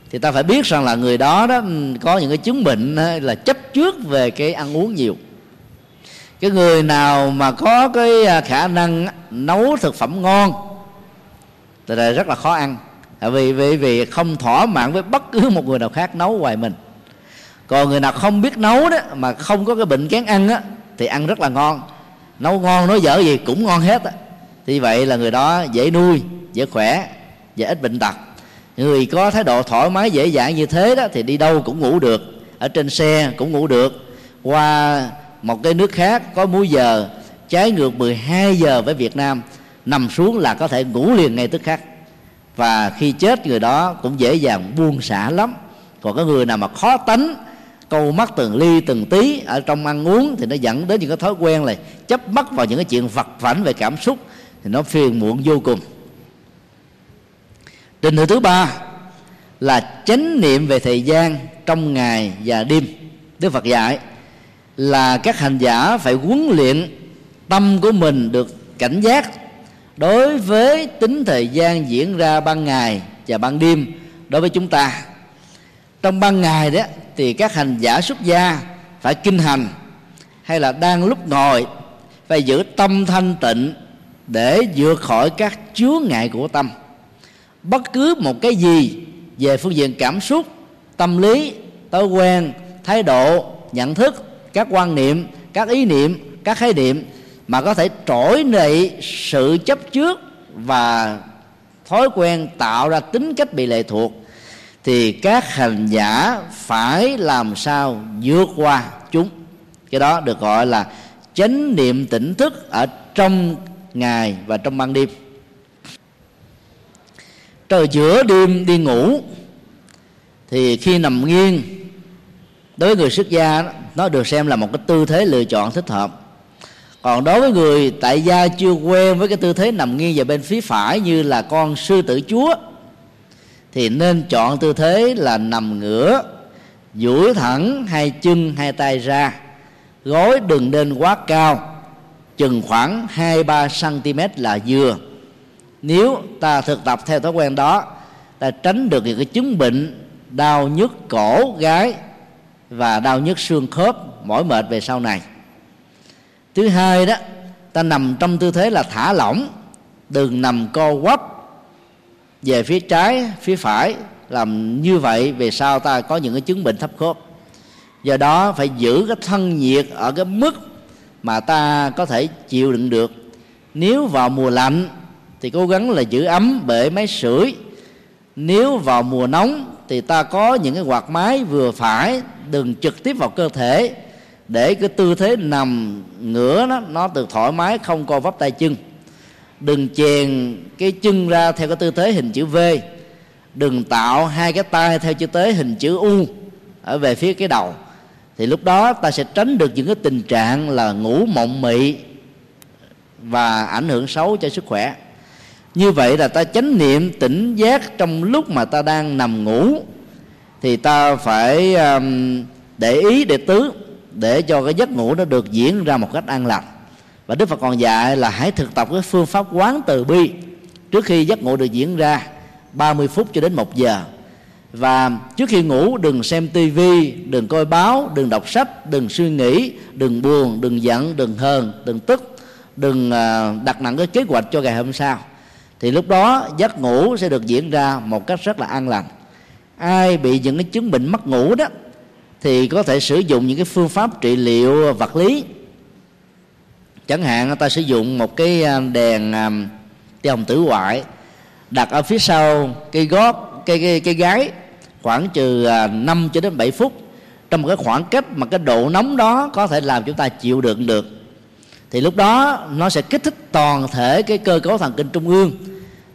A: thì ta phải biết rằng là người đó đó ừ, có những cái chứng bệnh là chấp trước về cái ăn uống nhiều cái người nào mà có cái à, khả năng nấu thực phẩm ngon, thì là rất là khó ăn. Vì vì vì không thỏa mãn với bất cứ một người nào khác nấu ngoài mình. Còn người nào không biết nấu đó, mà không có cái bệnh kén ăn á, thì ăn rất là ngon. Nấu ngon, nói dở gì cũng ngon hết á. Thì vậy là người đó dễ nuôi, dễ khỏe, dễ ít bệnh tật. Người có thái độ thoải mái, dễ dàng như thế đó, thì đi đâu cũng ngủ được. Ở trên xe cũng ngủ được. Qua một cái nước khác có múi giờ, trái ngược 12 giờ với Việt Nam, nằm xuống là có thể ngủ liền ngay tức khắc. Và khi chết người đó cũng dễ dàng buông xả lắm. Còn có người nào mà khó tánh, câu mắt từng ly từng tí ở trong ăn uống thì nó dẫn đến những cái thói quen này chấp mắt vào những cái chuyện vật vảnh về cảm xúc thì nó phiền muộn vô cùng. Trình tự thứ ba là chánh niệm về thời gian trong ngày và đêm. Đức phật dạy là các hành giả phải huấn luyện tâm của mình được cảnh giác đối với tính thời gian diễn ra ban ngày và ban đêm. Đối với chúng ta, trong ban ngày đó thì các hành giả xuất gia phải kinh hành hay là đang lúc ngồi phải giữ tâm thanh tịnh để vượt khỏi các chướng ngại của tâm. Bất cứ một cái gì về phương diện cảm xúc, tâm lý, thói quen, thái độ, nhận thức các quan niệm, các ý niệm, các khái niệm mà có thể trỗi dậy sự chấp trước và thói quen tạo ra tính cách bị lệ thuộc, thì các hành giả phải làm sao vượt qua chúng. Cái đó được gọi là chánh niệm tỉnh thức ở trong ngày và trong ban đêm. Trời giữa đêm đi ngủ, thì khi nằm nghiêng đối với người xuất gia nó được xem là một cái tư thế lựa chọn thích hợp. Còn đối với người tại gia chưa quen với cái tư thế nằm nghiêng về bên phía phải như là con sư tử chúa, thì nên chọn tư thế là nằm ngửa, duỗi thẳng hai chân, hai tay ra. Gối đừng nên quá cao, chừng khoảng 2-3 cm là vừa. Nếu ta thực tập theo thói quen đó, ta tránh được những cái chứng bệnh đau nhức cổ, gái và đau nhức xương khớp, mỏi mệt về sau này. Thứ hai đó, ta nằm trong tư thế là thả lỏng, đừng nằm co quắp về phía trái, phía phải, làm như vậy về sau ta có những cái chứng bệnh thấp khớp. Do đó phải giữ cái thân nhiệt ở cái mức mà ta có thể chịu đựng được. Nếu vào mùa lạnh thì cố gắng là giữ ấm bể máy sưởi. Nếu vào mùa nóng thì ta có những cái quạt máy vừa phải đừng trực tiếp vào cơ thể để cái tư thế nằm ngửa nó nó được thoải mái, không co vấp tay chân. Đừng chèn cái chân ra theo cái tư thế hình chữ V. Đừng tạo hai cái tay theo chữ tế hình chữ U ở về phía cái đầu. Thì lúc đó ta sẽ tránh được những cái tình trạng là ngủ mộng mị và ảnh hưởng xấu cho sức khỏe như vậy là ta chánh niệm tỉnh giác trong lúc mà ta đang nằm ngủ thì ta phải um, để ý để tứ để cho cái giấc ngủ nó được diễn ra một cách an lành. Và đức phật còn dạy là hãy thực tập cái phương pháp quán từ bi trước khi giấc ngủ được diễn ra 30 phút cho đến một giờ. Và trước khi ngủ đừng xem tivi đừng coi báo đừng đọc sách đừng suy nghĩ đừng buồn đừng giận đừng hờn đừng tức đừng à, đặt nặng cái kế hoạch cho ngày hôm sau thì lúc đó giấc ngủ sẽ được diễn ra một cách rất là an lành. Ai bị những cái chứng bệnh mất ngủ đó thì có thể sử dụng những cái phương pháp trị liệu vật lý. Chẳng hạn ta sử dụng một cái à, đèn à, tia hồng tử ngoại đặt ở phía sau cây gót cây cây, cây gái khoảng trừ à, 5 cho đến 7 phút. Trong một cái khoảng cách mà cái độ nóng đó có thể làm chúng ta chịu đựng được thì lúc đó nó sẽ kích thích toàn thể cái cơ cấu thần kinh trung ương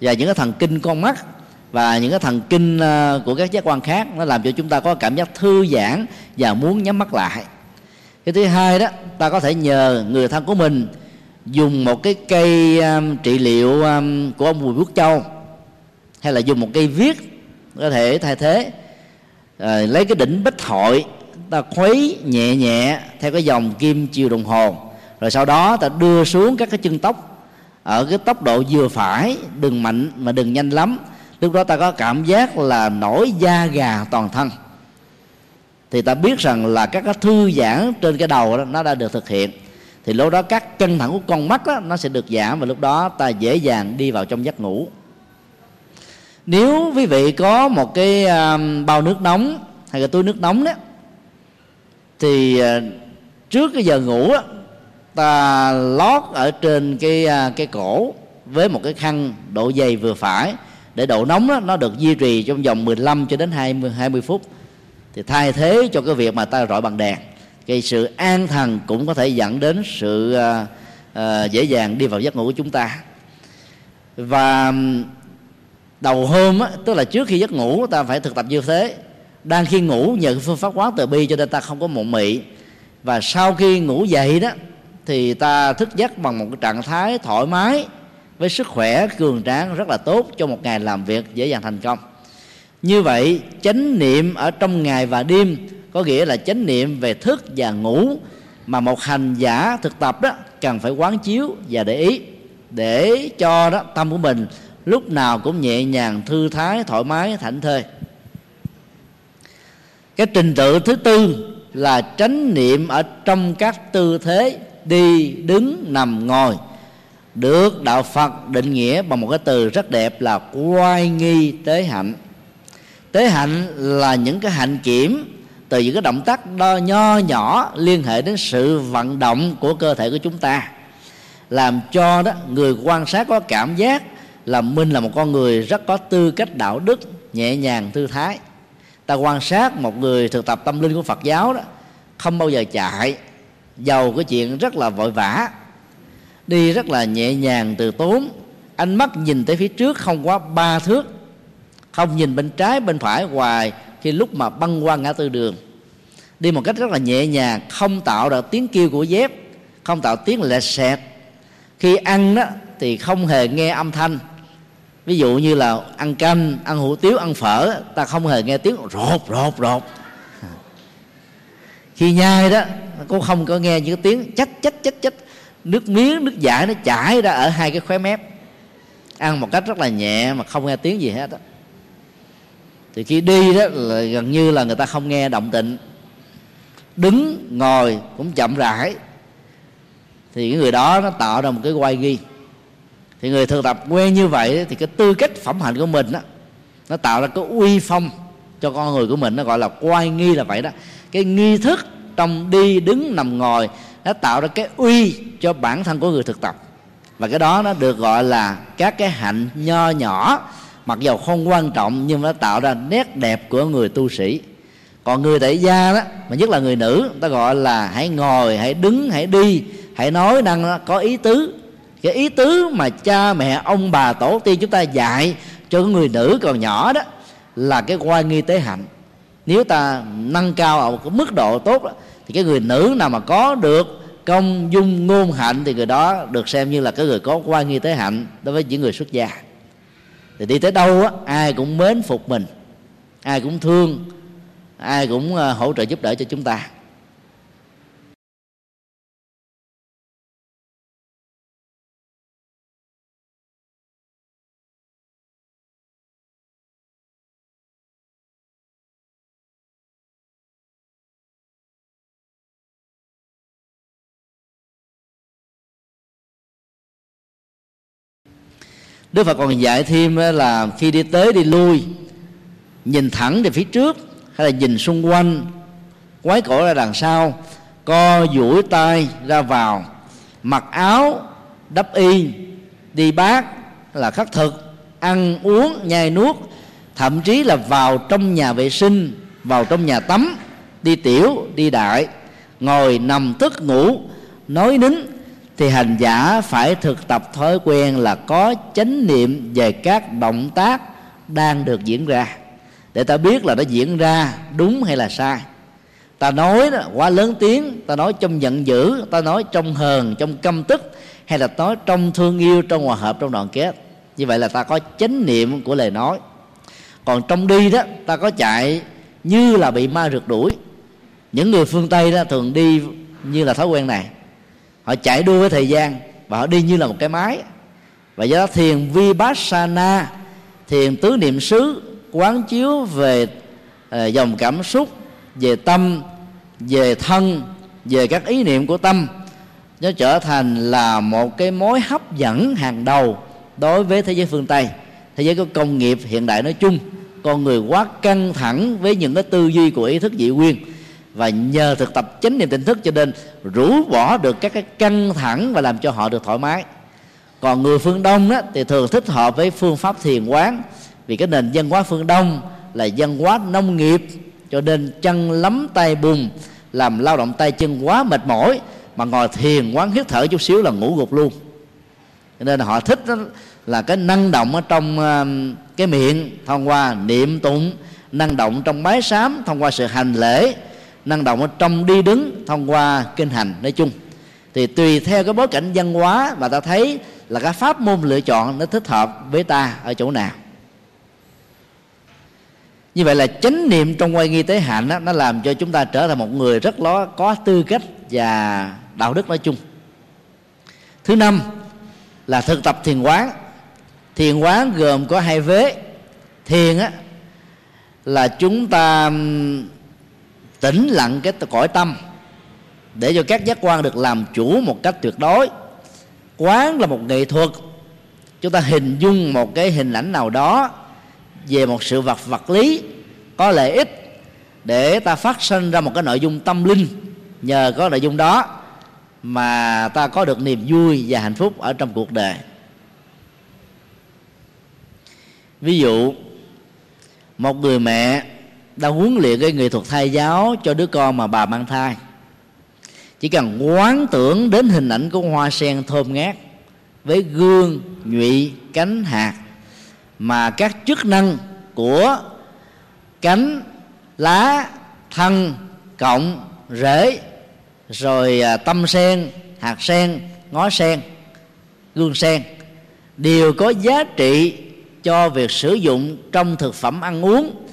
A: và những cái thần kinh con mắt và những cái thần kinh ờ, của các giác quan khác. Nó làm cho chúng ta có cảm giác thư giãn và muốn nhắm mắt lại. Cái thứ hai đó ta có thể nhờ người thân của mình dùng một cái cây um, trị liệu um, của ông Bùi Quốc Châu hay là dùng một cây viết có thể thay thế. À, lấy cái đỉnh bích hội ta khuấy nhẹ nhẹ theo cái dòng kim chiều đồng hồ rồi sau đó ta đưa xuống các cái chân tóc. Ở cái tốc độ vừa phải đừng mạnh mà đừng nhanh lắm. Lúc đó ta có cảm giác là nổi da gà toàn thân. Thì ta biết rằng là các cái thư giãn trên cái đầu đó nó đã được thực hiện. Thì lúc đó các căng thẳng của con mắt đó, nó sẽ được giảm và lúc đó ta dễ dàng đi vào trong giấc ngủ. Nếu quý vị có một cái à, bao nước nóng hay là túi nước nóng đó thì à, trước cái giờ ngủ đó, ta lót ở trên cái à, cái cổ với một cái khăn độ dày vừa phải để độ nóng đó, nó được duy trì trong vòng 15 cho đến 20 20 phút. Thì thay thế cho cái việc mà ta rọi bằng đèn cái sự an thần cũng có thể dẫn đến sự uh, uh, dễ dàng đi vào giấc ngủ của chúng ta. Và đầu hôm á, tức là trước khi giấc ngủ ta phải thực tập như thế. Đang khi ngủ nhờ phương pháp quán từ bi cho nên ta không có mộng mị. Và sau khi ngủ dậy đó thì ta thức giấc bằng một cái trạng thái thoải mái với sức khỏe cường tráng rất là tốt cho một ngày làm việc dễ dàng thành công. Như vậy, chánh niệm ở trong ngày và đêm có nghĩa là chánh niệm về thức và ngủ mà một hành giả thực tập đó cần phải quán chiếu và để ý để cho đó tâm của mình lúc nào cũng nhẹ nhàng, thư thái, thoải mái, thảnh thơi. Cái trình tự thứ tư là chánh niệm ở trong các tư thế đi đứng nằm ngồi. Được đạo phật định nghĩa bằng một cái từ rất đẹp là quay nghi tế hạnh. Tế hạnh là những cái hạnh kiểm từ những cái động tác đo, nho nhỏ liên hệ đến sự vận động của cơ thể của chúng ta. Làm cho đó, người quan sát có cảm giác là mình là một con người rất có tư cách đạo đức, nhẹ nhàng, thư thái. Ta quan sát một người thực tập tâm linh của phật giáo đó, không bao giờ chạy giàu cái chuyện rất là vội vã, đi rất là nhẹ nhàng từ tốn. Ánh mắt nhìn tới phía trước không quá ba thước, không nhìn bên trái, bên phải, hoài khi lúc mà băng qua ngã tư đường. Đi một cách rất là nhẹ nhàng, không tạo ra tiếng kêu của dép, không tạo tiếng lẹt xẹt. Khi ăn đó thì không hề nghe âm thanh. Ví dụ như là ăn canh, ăn hủ tiếu, ăn phở, ta không hề nghe tiếng rột rột rột khi nhai đó cũng không có nghe những tiếng chách chách chách chách. Nước miếng, nước giải nó chảy ra ở hai cái khóe mép. Ăn một cách rất là nhẹ mà không nghe tiếng gì hết đó thì khi đi đó là gần như là người ta không nghe động tịnh đứng, ngồi cũng chậm rãi. Thì cái người đó nó tạo ra một cái quay ghi thì người thực tập quen như vậy thì cái tư cách phẩm hạnh của mình đó nó tạo ra cái uy phong cho con người của mình, nó gọi là quay nghi là vậy đó cái nghi thức trong đi đứng nằm ngồi nó tạo ra cái uy cho bản thân của người thực tập. Và cái đó nó được gọi là các cái hạnh nho nhỏ, mặc dầu không quan trọng nhưng nó tạo ra nét đẹp của người tu sĩ. Còn người tại gia đó, mà nhất là người nữ ta gọi là hãy ngồi, hãy đứng, hãy đi, hãy nói năng có ý tứ. Cái ý tứ mà cha, mẹ, ông, bà, tổ tiên chúng ta dạy cho người nữ còn nhỏ đó là cái quan nghi tế hạnh nếu ta nâng cao ở một cái mức độ tốt thì cái người nữ nào mà có được công dung ngôn hạnh thì người đó được xem như là cái người có quan nghi tế hạnh đối với những người xuất gia. Thì đi tới đâu á, ai cũng mến phục mình, ai cũng thương, ai cũng ờ, hỗ trợ giúp đỡ cho chúng ta. Đức Phật còn dạy thêm là khi đi tới đi lui, nhìn thẳng về phía trước hay là nhìn xung quanh, quái cổ ra đằng sau, co duỗi tay ra vào, mặc áo đắp y, đi bát là khắc thực, ăn uống, nhai nuốt, thậm chí là vào trong nhà vệ sinh, vào trong nhà tắm, đi tiểu, đi đại, ngồi nằm thức ngủ, nói nín thì hành giả phải thực tập thói quen là có chánh niệm về các động tác đang được diễn ra. Để ta biết là nó diễn ra đúng hay là sai. Ta nói đó, quá lớn tiếng ta nói trong giận dữ ta nói trong hờn trong căm tức hay là nói trong thương yêu trong hòa hợp trong đoàn kết. Như vậy là ta có chánh niệm của lời nói. Còn trong đi đó ta có chạy như là bị ma rượt đuổi. Những người phương tây đó thường đi như là thói quen này họ chạy đua với thời gian và họ đi như là một cái máy. Và do đó thiền vipassana thiền tứ niệm xứ quán chiếu về uh, dòng cảm xúc về tâm về thân về các ý niệm của tâm nó trở thành là một cái mối hấp dẫn hàng đầu đối với thế giới phương tây. Thế giới của công nghiệp hiện đại nói chung con người quá căng thẳng với những cái tư duy của ý thức dị nguyên và nhờ thực tập chánh niệm tỉnh thức cho nên rũ bỏ được các cái căng thẳng và làm cho họ được thoải mái. Còn người phương đông đó, thì thường thích hợp với phương pháp thiền quán. Vì cái nền văn hóa phương đông là văn hóa nông nghiệp cho nên chân lắm tay bùn làm lao động tay chân quá mệt mỏi mà ngồi thiền quán hít thở chút xíu là ngủ gục luôn. Cho nên họ thích đó là cái năng động ở trong à, cái miệng thông qua niệm tụng năng động trong bái sám thông qua sự hành lễ năng động ở trong đi đứng thông qua kinh hành nói chung. Thì tùy theo cái bối cảnh văn hóa mà ta thấy là cái pháp môn lựa chọn nó thích hợp với ta ở chỗ nào. Như vậy là chánh niệm trong quay nghi tế hạnh đó, nó làm cho chúng ta trở thành một người rất lo có tư cách và đạo đức nói chung. Thứ năm là thực tập thiền quán. Thiền quán gồm có hai vế. Thiền á là chúng ta tĩnh lặng cái cõi tâm, để cho các giác quan được làm chủ một cách tuyệt đối. Quán là một nghệ thuật. Chúng ta hình dung một cái hình ảnh nào đó về một sự vật vật lý có lợi ích để ta phát sinh ra một cái nội dung tâm linh nhờ có nội dung đó mà ta có được niềm vui và hạnh phúc ở trong cuộc đời. Ví dụ, một người mẹ đang huấn luyện cái nghệ thuật thai giáo cho đứa con mà bà mang thai. Chỉ cần quán tưởng đến hình ảnh của hoa sen thơm ngát với gương, nhụy, cánh hạt mà các chức năng của cánh, lá, thân cộng rễ, rồi à, tâm sen, hạt sen, ngó sen, gương sen đều có giá trị cho việc sử dụng trong thực phẩm ăn uống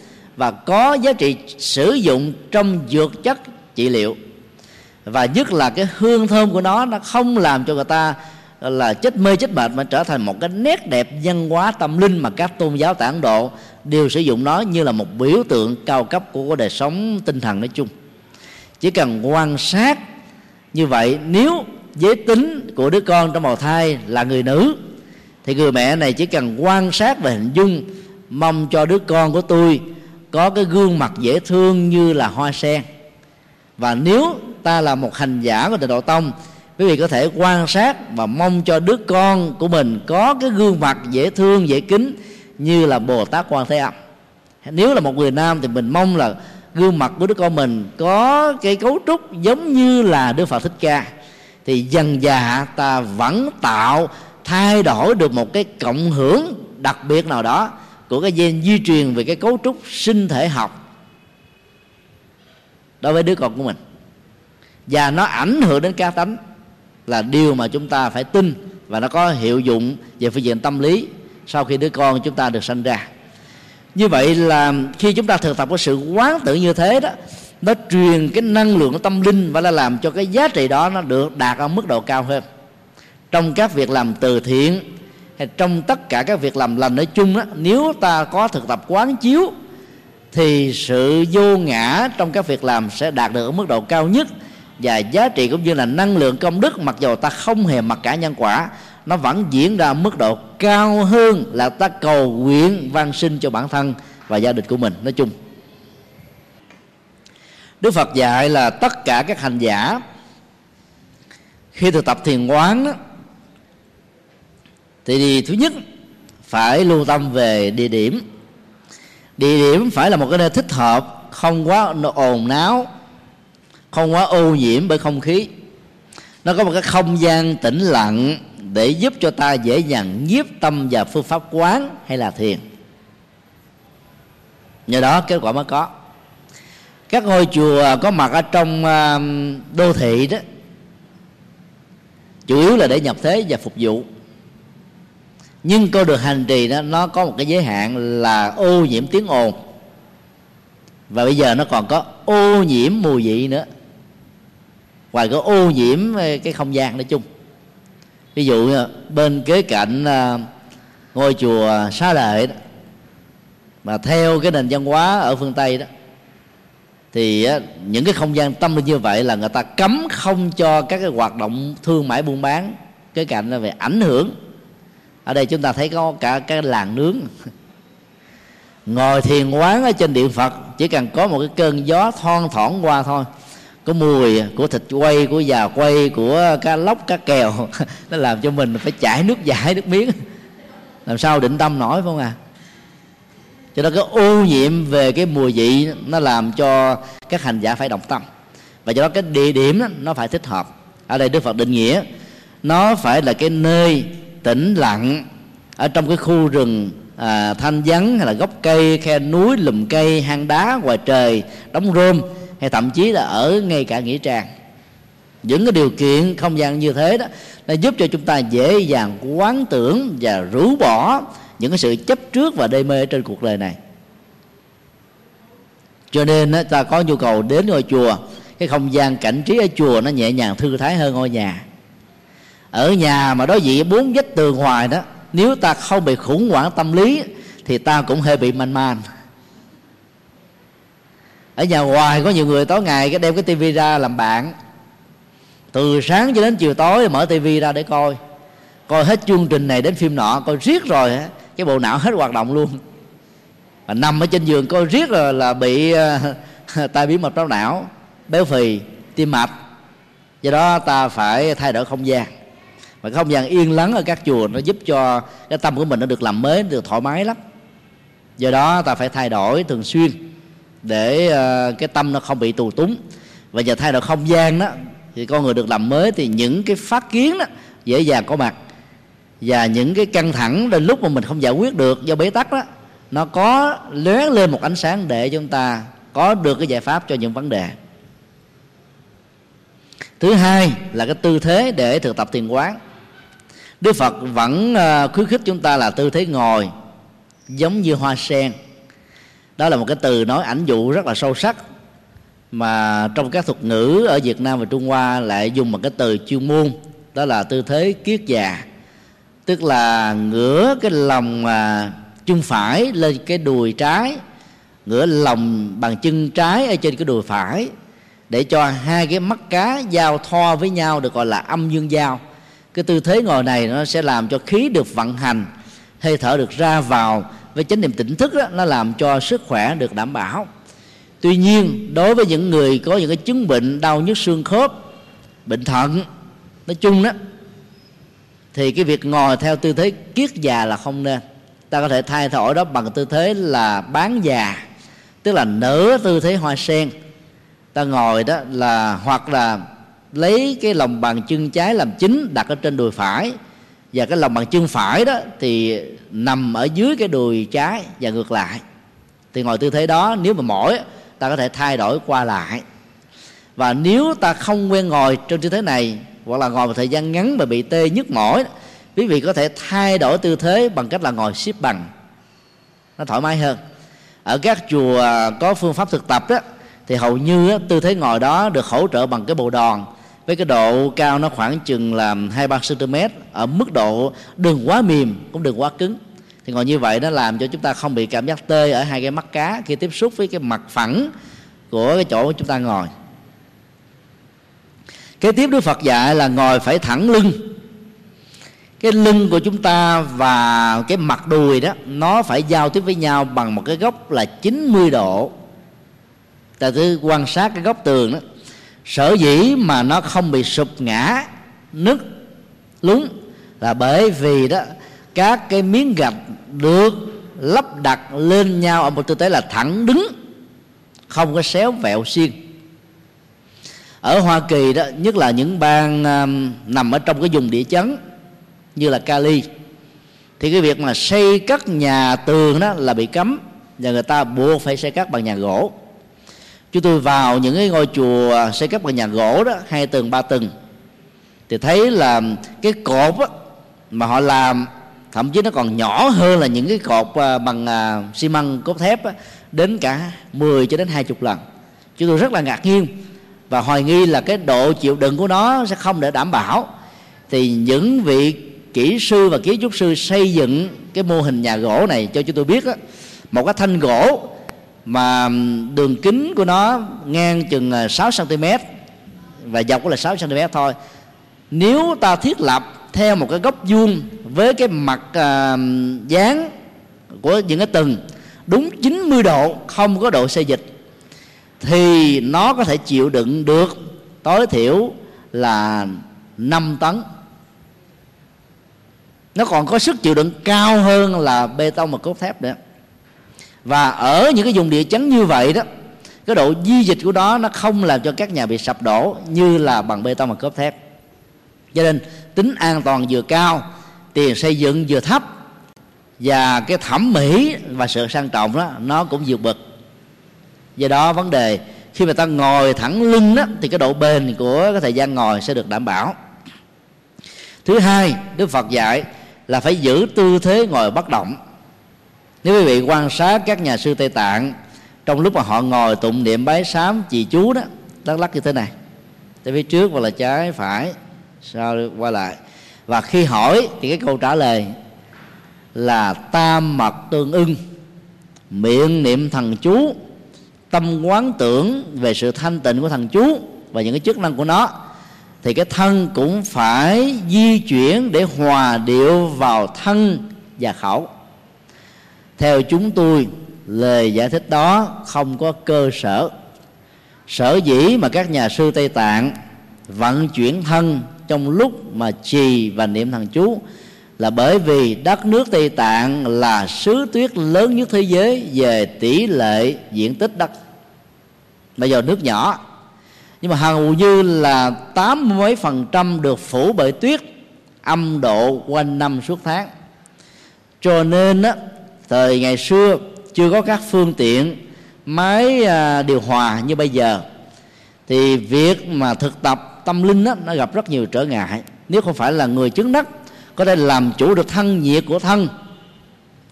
A: và có giá trị sử dụng trong dược chất trị liệu. Và nhất là cái hương thơm của nó nó không làm cho người ta là, chết mê, chết mệt, mà trở thành một cái nét đẹp văn hóa tâm linh mà các tôn giáo tại Ấn Độ, đều sử dụng nó như là một biểu tượng cao cấp của đời sống tinh thần nói chung. Chỉ cần quan sát như vậy, nếu giới tính của đứa con trong bào thai là người nữ, thì người mẹ này chỉ cần quan sát và hình dung, mong cho đứa con của tôi có cái gương mặt dễ thương như là hoa sen. Và nếu ta là một hành giả của tịnh độ tông, quý vị có thể quan sát và mong cho đứa con của mình có cái gương mặt dễ thương, dễ kính như là bồ tát quan thế âm. Nếu là một người nam thì mình mong là gương mặt của đứa con mình có cái cấu trúc giống như là đức phật thích ca. Thì dần dà ta vẫn tạo, thay đổi được một cái cộng hưởng đặc biệt nào đó của cái gen di truyền về cái cấu trúc sinh thể học đối với đứa con của mình. Và nó ảnh hưởng đến cá tánh là điều mà chúng ta phải tin và nó có hiệu dụng về phương diện tâm lý sau khi đứa con chúng ta được sinh ra. Như vậy là khi chúng ta thực tập cái sự quán tự như thế đó, nó truyền cái năng lượng của tâm linh và nó làm cho cái giá trị đó nó được đạt ở mức độ cao hơn. Trong các việc làm từ thiện hay trong tất cả các việc làm lành nói chung đó, nếu ta có thực tập quán chiếu thì sự vô ngã trong các việc làm sẽ đạt được ở mức độ cao nhất. Và giá trị cũng như là năng lượng công đức mặc dù ta không hề mặc cả nhân quả nó vẫn diễn ra mức độ cao hơn là ta cầu nguyện van sinh cho bản thân và gia đình của mình. Nói chung Đức Phật dạy là tất cả các hành giả khi thực tập thiền quán đó, thì thứ nhất, phải lưu tâm về địa điểm. Địa điểm phải là một cái nơi thích hợp, không quá ồn náo, không quá ô nhiễm bởi không khí. Nó có một cái không gian tĩnh lặng để giúp cho ta dễ dàng nhiếp tâm và phương pháp quán hay là thiền. Nhờ đó kết quả mới có. Các ngôi chùa có mặt ở trong um, đô thị đó, chủ yếu là để nhập thế và phục vụ nhưng con đường hành trì đó, nó có một cái giới hạn là ô nhiễm tiếng ồn. Và bây giờ nó còn có ô nhiễm mùi vị nữa. Ngoài có ô nhiễm ờ, cái không gian nói chung. Ví dụ bên kế cạnh ờ, ngôi chùa xá lợi đó, mà theo cái nền văn hóa ở phương tây đó, thì ờ, những cái không gian tâm linh như vậy là người ta cấm không cho các cái hoạt động thương mại buôn bán cái cạnh là về ảnh hưởng ở đây chúng ta thấy có cả cái làng nướng. Ngồi thiền quán ở trên điện phật chỉ cần có một cái cơn gió thon thoảng qua thôi. Có mùi của thịt quay của già quay của cá lóc cá kèo. <laughs> Nó làm cho mình phải chảy nước giải nước miếng. Làm sao định tâm nổi phải không à? Cho nên cái ô nhiễm về cái mùi vị nó làm cho các hành giả phải động tâm. Và do đó cái địa điểm đó, nó phải thích hợp. Ở đây đức phật định nghĩa nó phải là cái nơi tĩnh lặng ở trong cái khu rừng à, thanh vắng hay là gốc cây khe núi lùm cây hang đá ngoài trời đóng rơm hay thậm chí là ở ngay cả nghĩa trang. Những cái điều kiện không gian như thế đó nó giúp cho chúng ta dễ dàng quán tưởng và rũ bỏ những cái sự chấp trước và đê mê trên cuộc đời này. Cho nên ta có nhu cầu đến ngôi chùa cái không gian cảnh trí ở chùa nó nhẹ nhàng thư thái hơn ngôi nhà ở nhà mà đối diện bốn vách tường hoài đó, nếu ta không bị khủng hoảng tâm lý, thì ta cũng hơi bị man man ở nhà hoài có nhiều người tối ngày cái đem cái tivi ra làm bạn. Từ sáng cho đến chiều tối mở tivi ra để coi. Coi hết chương trình này đến phim nọ, coi riết rồi cái bộ não hết hoạt động luôn. Và nằm ở trên giường coi riết rồi là bị ờ, <laughs> tai biến mạch máu não, béo phì, tim mạch. Do đó ta phải thay đổi không gian và cái không gian yên lắng ở các chùa nó giúp cho cái tâm của mình nó được làm mới được thoải mái lắm. Do đó ta phải thay đổi thường xuyên để ờ, cái tâm nó không bị tù túng. Và giờ thay đổi không gian đó, thì con người được làm mới thì những cái phát kiến đó dễ dàng có mặt. Và những cái căng thẳng đến lúc mà mình không giải quyết được do bế tắc đó, nó có lóe lên một ánh sáng để chúng ta có được cái giải pháp cho những vấn đề. Thứ hai là cái tư thế để thực tập thiền quán đức phật vẫn ờ, khuyến khích chúng ta là tư thế ngồi, giống như hoa sen. Đó là một cái từ nói ảnh dụ rất là sâu sắc, mà trong các thuật ngữ ở Việt Nam và Trung Hoa lại dùng một cái từ chuyên môn, đó là tư thế kiết già. Tức là ngửa cái lòng à, chân phải lên cái đùi trái, ngửa lòng bằng chân trái ở trên cái đùi phải để cho hai cái mắt cá giao thoa với nhau, được gọi là âm dương giao cái tư thế ngồi này nó sẽ làm cho khí được vận hành hơi thở được ra vào với chánh niệm tỉnh thức đó, nó làm cho sức khỏe được đảm bảo. Tuy nhiên đối với những người có những cái chứng bệnh đau nhức xương khớp bệnh thận nói chung đó thì cái việc ngồi theo tư thế kiết già là không nên. Ta có thể thay đổi đó bằng tư thế là bán già tức là nửa tư thế hoa sen. Ta ngồi đó là hoặc là lấy cái lòng bàn chân trái làm chính đặt ở trên đùi phải. Và cái lòng bàn chân phải đó thì nằm ở dưới cái đùi trái và ngược lại. Thì ngồi tư thế đó, nếu mà mỏi, ta có thể thay đổi qua lại. Và nếu ta không quen ngồi trong tư thế này, hoặc là ngồi một thời gian ngắn mà bị tê nhức mỏi, quý vị có thể thay đổi tư thế bằng cách là ngồi xếp bằng. Nó thoải mái hơn. Ở các chùa có phương pháp thực tập đó, thì hầu như tư thế ngồi đó được hỗ trợ bằng cái bộ đòn với cái độ cao nó khoảng chừng là hai, ba cm ở mức độ đừng quá mềm cũng đừng quá cứng. Thì ngồi như vậy nó làm cho chúng ta không bị cảm giác tê ở hai cái mắt cá khi tiếp xúc với cái mặt phẳng của cái chỗ chúng ta ngồi. Kế tiếp đức phật dạy là ngồi phải thẳng lưng. Cái lưng của chúng ta và cái mặt đùi đó, nó phải giao tiếp với nhau bằng một cái góc là 90 độ. Ta cứ quan sát cái góc tường đó sở dĩ mà nó không bị sụp ngã nứt lún là bởi vì đó các cái miếng gạch được lắp đặt lên nhau ở một tư thế là thẳng đứng không có xéo vẹo xiên. Ở Hoa Kỳ đó nhất là những bang um, nằm ở trong cái vùng địa chấn như là Cali thì cái việc mà xây cất nhà tường đó là bị cấm và người ta buộc phải xây cất bằng nhà gỗ chúng tôi vào những cái ngôi chùa à, xây cất bằng nhà gỗ đó hai tầng ba tầng. Thì thấy là cái cột á, mà họ làm thậm chí nó còn nhỏ hơn là những cái cột à, bằng à, xi măng cốt thép á, đến cả 10 cho đến 20 lần. Chúng tôi rất là ngạc nhiên và hoài nghi là cái độ chịu đựng của nó sẽ không để đảm bảo. Thì những vị kỹ sư và kiến trúc sư xây dựng cái mô hình nhà gỗ này cho chúng tôi biết á, một cái thanh gỗ mà đường kính của nó ngang chừng à, 6 cm và dọc là 6 cm thôi. Nếu ta thiết lập theo một cái góc vuông với cái mặt à, dáng của những cái tầng đúng 90 độ không có độ xê dịch thì nó có thể chịu đựng được tối thiểu là 5 tấn. Nó còn có sức chịu đựng cao hơn là bê tông và cốt thép nữa và ở những cái vùng địa chấn như vậy đó, cái độ di dịch của đó nó không làm cho các nhà bị sập đổ như là bằng bê tông và cốt thép. Cho nên tính an toàn vừa cao, tiền xây dựng vừa thấp, và cái thẩm mỹ và sự sang trọng đó, nó cũng vượt bậc. Do đó vấn đề, khi mà ta ngồi thẳng lưng đó, thì cái độ bền của cái thời gian ngồi sẽ được đảm bảo. Thứ hai, đức phật dạy là phải giữ tư thế ngồi bất động nếu quý vị quan sát các nhà sư tây tạng, trong lúc mà họ ngồi tụng niệm bái sám trì chú đó, lắc lắc như thế này. Tới phía trước hoặc là trái phải, sau qua lại. Và khi hỏi thì cái câu trả lời là tam mật tương ưng, miệng niệm thần chú, tâm quán tưởng về sự thanh tịnh của thần chú và những cái chức năng của nó, thì cái thân cũng phải di chuyển để hòa điệu vào thân và khẩu theo chúng tôi lời giải thích đó không có cơ sở. Sở dĩ mà các nhà sư tây tạng vận chuyển thân trong lúc mà trì và niệm thần chú là bởi vì đất nước Tây Tạng là xứ tuyết lớn nhất thế giới về tỷ lệ diện tích đất. Bây giờ nước nhỏ nhưng mà hầu như là tám mấy phần trăm được phủ bởi tuyết âm độ quanh năm suốt tháng. Cho nên á, thời ngày xưa chưa có các phương tiện máy à, điều hòa như bây giờ. Thì việc mà thực tập tâm linh đó, nó gặp rất nhiều trở ngại. Nếu không phải là người chứng đắc có thể làm chủ được thân nhiệt của thân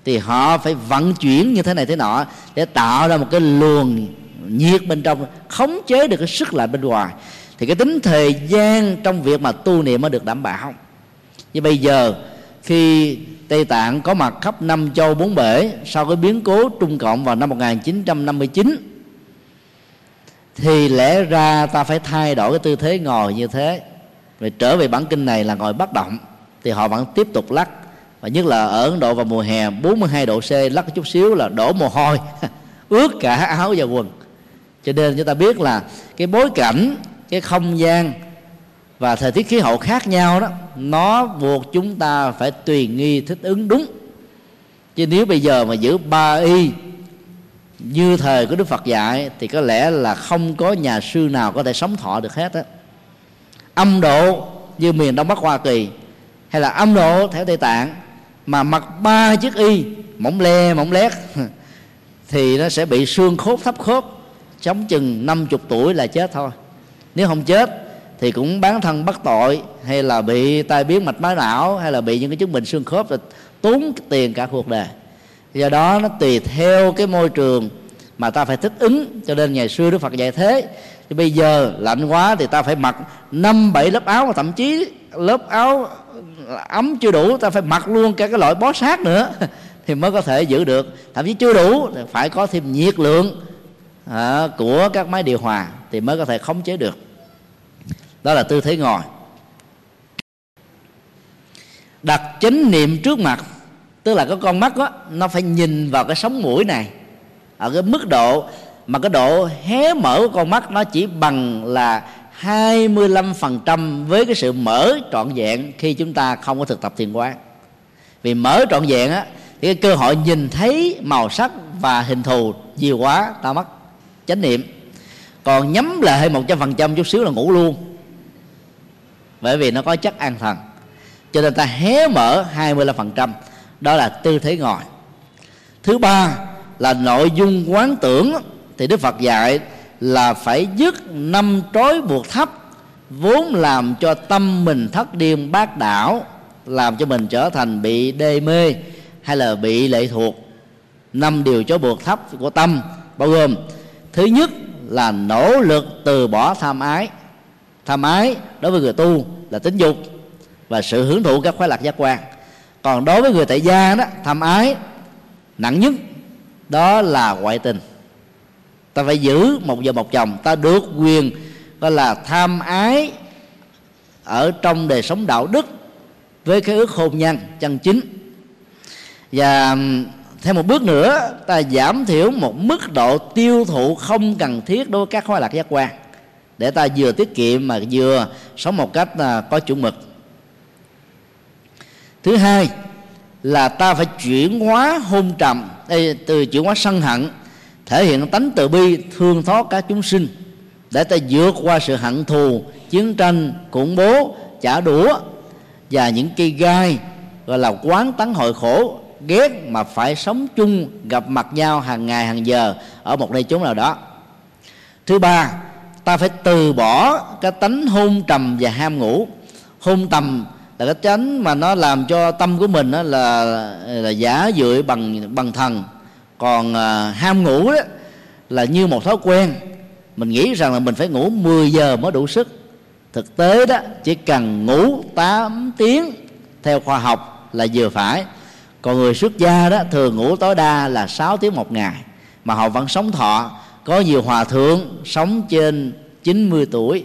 A: thì họ phải vận chuyển như thế này thế nọ để tạo ra một cái luồng nhiệt bên trong khống chế được cái sức lạnh bên ngoài. Thì cái tính thời gian trong việc mà tu niệm mới được đảm bảo. Như bây giờ khi Tây Tạng có mặt khắp năm châu bốn bể sau cái biến cố Trung Cộng vào năm 1959 thì lẽ ra ta phải thay đổi cái tư thế ngồi như thế, rồi trở về bản kinh này là ngồi bất động. Thì họ vẫn tiếp tục lắc, và nhất là ở Ấn Độ vào mùa hè 42 độ C, lắc chút xíu là đổ mồ hôi, <laughs> ướt cả áo và quần. Cho nên chúng ta biết là cái bối cảnh, cái không gian và thời tiết khí hậu khác nhau đó, nó buộc chúng ta phải tùy nghi thích ứng đúng. Chứ nếu bây giờ mà giữ ba y như thời của đức phật dạy, thì có lẽ là không có nhà sư nào có thể sống thọ được hết á. Âm độ như miền đông bắc hoa kỳ hay là âm độ theo tây tạng, mà mặc ba chiếc y, mỏng le, mỏng lét, <laughs> thì nó sẽ bị xương khớp, thấp khớp sống chừng 50 tuổi là chết thôi. Nếu không chết thì cũng bán thân bắt tội hay là bị tai biến mạch máu não hay là bị những cái chứng bệnh xương khớp rồi tốn tiền cả cuộc đời. Do đó nó tùy theo cái môi trường mà ta phải thích ứng cho nên ngày xưa đức phật dạy thế. Thì bây giờ lạnh quá thì ta phải mặc năm bảy lớp áo và thậm chí lớp áo ấm chưa đủ ta phải mặc luôn cả cái loại bó sát nữa <laughs> thì mới có thể giữ được. Thậm chí chưa đủ thì phải có thêm nhiệt lượng à, của các máy điều hòa thì mới có thể khống chế được đó là tư thế ngồi. Đặt chánh niệm trước mặt tức là cái con mắt đó, nó phải nhìn vào cái sống mũi này. Ở cái mức độ mà cái độ hé mở của con mắt nó chỉ bằng là 25% với cái sự mở trọn vẹn khi chúng ta không có thực tập thiền quán. Vì mở trọn vẹn á thì cái cơ hội nhìn thấy màu sắc và hình thù nhiều quá ta mất chánh niệm. Còn nhắm lại một trăm phần trăm chút xíu là ngủ luôn bởi vì nó có chất an thần. Cho nên ta hé mở 25% đó là tư thế ngồi. Thứ ba là nội dung quán tưởng. Thì đức phật dạy là phải dứt năm trói buộc thấp, vốn làm cho tâm mình thất điên bát đảo, làm cho mình trở thành bị đê mê hay là bị lệ thuộc. Năm điều trói buộc thấp của tâm bao gồm, thứ nhất là nỗ lực từ bỏ tham ái tham ái đối với người tu là tính dục và sự hưởng thụ các khoái lạc giác quan. Còn đối với người tại gia đó, tham ái nặng nhất, đó là ngoại tình. Ta phải giữ một vợ một chồng, ta được quyền, gọi là, tham ái ở trong đời sống đạo đức với cái ước hôn nhân chân chính. Và thêm một bước nữa, ta giảm thiểu một mức độ tiêu thụ không cần thiết đối với các khoái lạc giác quan để ta vừa tiết kiệm mà vừa sống một cách là có chuẩn mực. Thứ hai là ta phải chuyển hóa hôn trầm từ chuyển hóa sân hận, thể hiện tánh từ bi thương xót các chúng sinh, để ta vượt qua sự hận thù, chiến tranh, khủng bố trả đũa và những cây gai, gọi là quán tấn hội khổ, ghét mà phải sống chung gặp mặt nhau hàng ngày hàng giờ ở một nơi chốn nào đó. Thứ ba ta phải từ bỏ cái tánh hôn trầm và ham ngủ. Hôn tầm là cái tánh mà nó làm cho tâm của mình đó là là giả dưỡi bằng bằng thần. Còn à, ham ngủ đó là như một thói quen. Mình nghĩ rằng là mình phải ngủ 10 giờ mới đủ sức. Thực tế đó chỉ cần ngủ 8 tiếng theo khoa học là vừa phải. Còn người xuất gia đó thường ngủ tối đa là 6 tiếng một ngày. Mà họ vẫn sống thọ có nhiều hòa thượng sống trên 90 tuổi,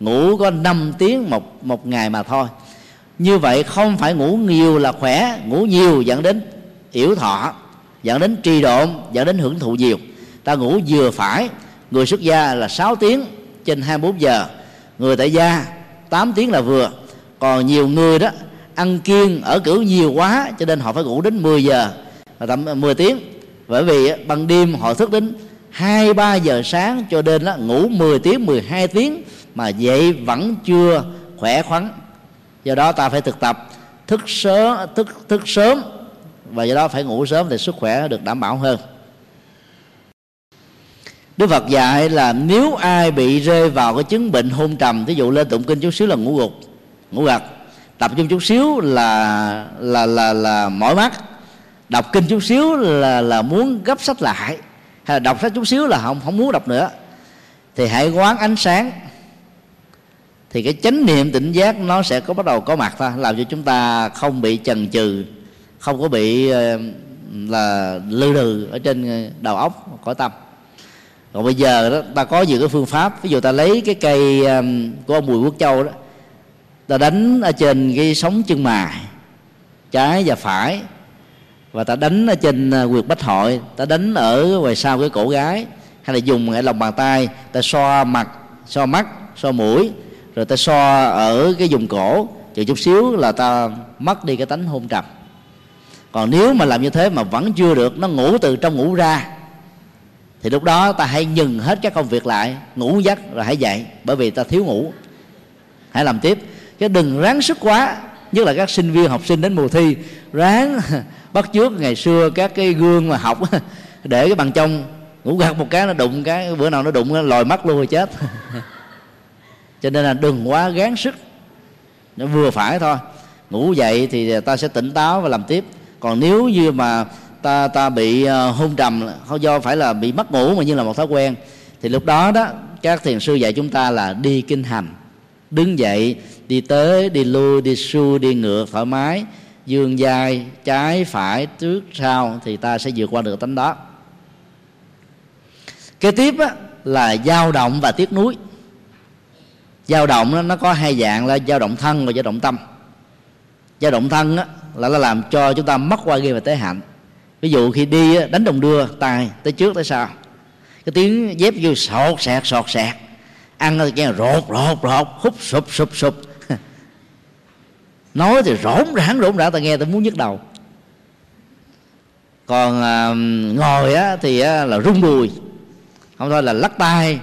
A: ngủ có 5 tiếng một một ngày mà thôi. Như vậy không phải ngủ nhiều là khỏe, ngủ nhiều dẫn đến yểu thọ, dẫn đến trì độn, dẫn đến hưởng thụ nhiều. Ta ngủ vừa phải, người xuất gia là 6 tiếng trên 24 giờ, người tại gia 8 tiếng là vừa. Còn nhiều người đó, ăn kiêng ở cửu nhiều quá, cho nên họ phải ngủ đến 10 giờ và tầm 10 tiếng. Bởi vì ban đêm họ thức đến hai ba giờ sáng cho đến đó, ngủ 10 tiếng 12 tiếng mà dậy vẫn chưa khỏe khoắn. Do đó ta phải thực tập thức sớm thức thức sớm. Và do đó phải ngủ sớm thì sức khỏe được đảm bảo hơn. Đức Phật dạy là nếu ai bị rơi vào cái chứng bệnh hôn trầm Ví dụ lên tụng kinh chút xíu là ngủ gục Ngủ gật. Tập trung chút xíu là là là là mỏi mắt. Đọc kinh chút xíu là là muốn gấp sách lại hay là đọc sách chút xíu là không không muốn đọc nữa. Thì hãy quán ánh sáng. Thì cái chánh niệm tỉnh giác nó sẽ có bắt đầu có mặt thôi, làm cho chúng ta không bị chần chừ, không có bị ờ, là lư đừ ở trên ờ, đầu óc, cõi tâm. Còn bây giờ đó, ta có nhiều cái phương pháp. Ví dụ ta lấy cái cây ờ, của ông bùi quốc châu đó, ta đánh ở trên cái sóng chân mài, trái và phải và ta đánh ở trên à, quyệt bách hội. Ta đánh ở ngoài sau cái cổ gái. Hay là dùng cái lòng bàn tay. Ta so mặt so mắt so mũi. Rồi ta so ở cái vùng cổ. Chừng chút xíu là ta mất đi cái tánh hôn trầm. Còn nếu mà làm như thế mà vẫn chưa được, nó ngủ từ trong ngủ ra, thì lúc đó ta hãy nhừng hết các công việc lại, ngủ giấc rồi hãy dậy, bởi vì ta thiếu ngủ. Hãy làm tiếp. Chứ đừng ráng sức quá, nhất là các sinh viên, học sinh đến mùa thi. Ráng <laughs> bắt trước ngày xưa các cái gương mà học để cái bằng trong, ngủ gật một cái nó đụng cái, bữa nào nó đụng nó lòi mắt luôn rồi chết. <laughs> Cho nên là đừng quá gắng sức, nó vừa phải thôi. Ngủ dậy thì ta sẽ tỉnh táo và làm tiếp. Còn nếu như mà ta ta bị ờ, hôn trầm không do phải là bị mất ngủ mà như là một thói quen, thì lúc đó đó, các thiền sư dạy chúng ta là đi kinh hành. Đứng dậy, đi tới, đi lui, đi xuôi, đi ngược, thoải mái dương dài trái phải trước sau thì ta sẽ vượt qua được tánh đó. Kế tiếp á, là dao động và tiếc nuối. Dao động đó, nó có hai dạng là dao động thân và dao động tâm. Dao động thân á, là nó làm cho chúng ta mất qua ghi và tế hạnh. Ví dụ khi đi đánh đồng đưa tay tới trước tới sau. Cái tiếng dép vô sọt sẹt sọt sẹt ăn cái rột rột rột hút sụp sụp sụp nói thì rỗn rãng rỗn rã ta nghe ta muốn nhức đầu. Còn à, ngồi á thì á, là rung đùi. Không thôi là lắc tay.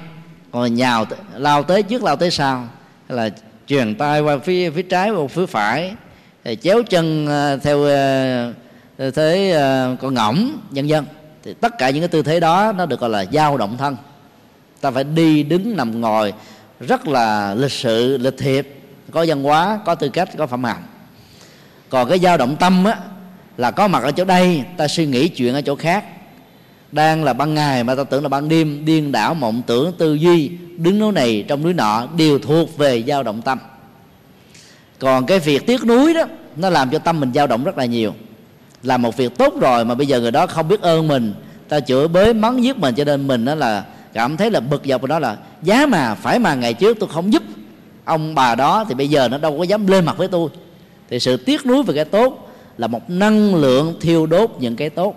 A: Còn nhào lao tới trước lao tới sau. Hay là truyền tay qua phía phía trái hoặc phía phải. Thì chéo chân à, theo à, thế uh, con ngỗng nhân dân thì tất cả những cái tư thế đó nó được gọi là dao động thân. Ta phải đi đứng nằm ngồi. Rất là lịch sự lịch thiệp có văn hóa, có tư cách, có phẩm hạnh. Còn cái dao động tâm á, là có mặt ở chỗ đây, ta suy nghĩ chuyện ở chỗ khác. Đang là ban ngày mà ta tưởng là ban đêm, điên đảo mộng tưởng, tư duy, đứng núi này trong núi nọ đều thuộc về dao động tâm. Còn cái việc tiếc núi đó, nó làm cho tâm mình dao động rất là nhiều. Làm một việc tốt rồi mà bây giờ người đó không biết ơn mình, ta chửi bới, mắng giết mình, cho nên mình đó là cảm thấy là bực dọc đó là, giá mà, phải mà ngày trước tôi không giúp ông bà đó thì bây giờ nó đâu có dám lên mặt với tôi. Thì sự tiếc nuối về cái tốt là một năng lượng thiêu đốt những cái tốt.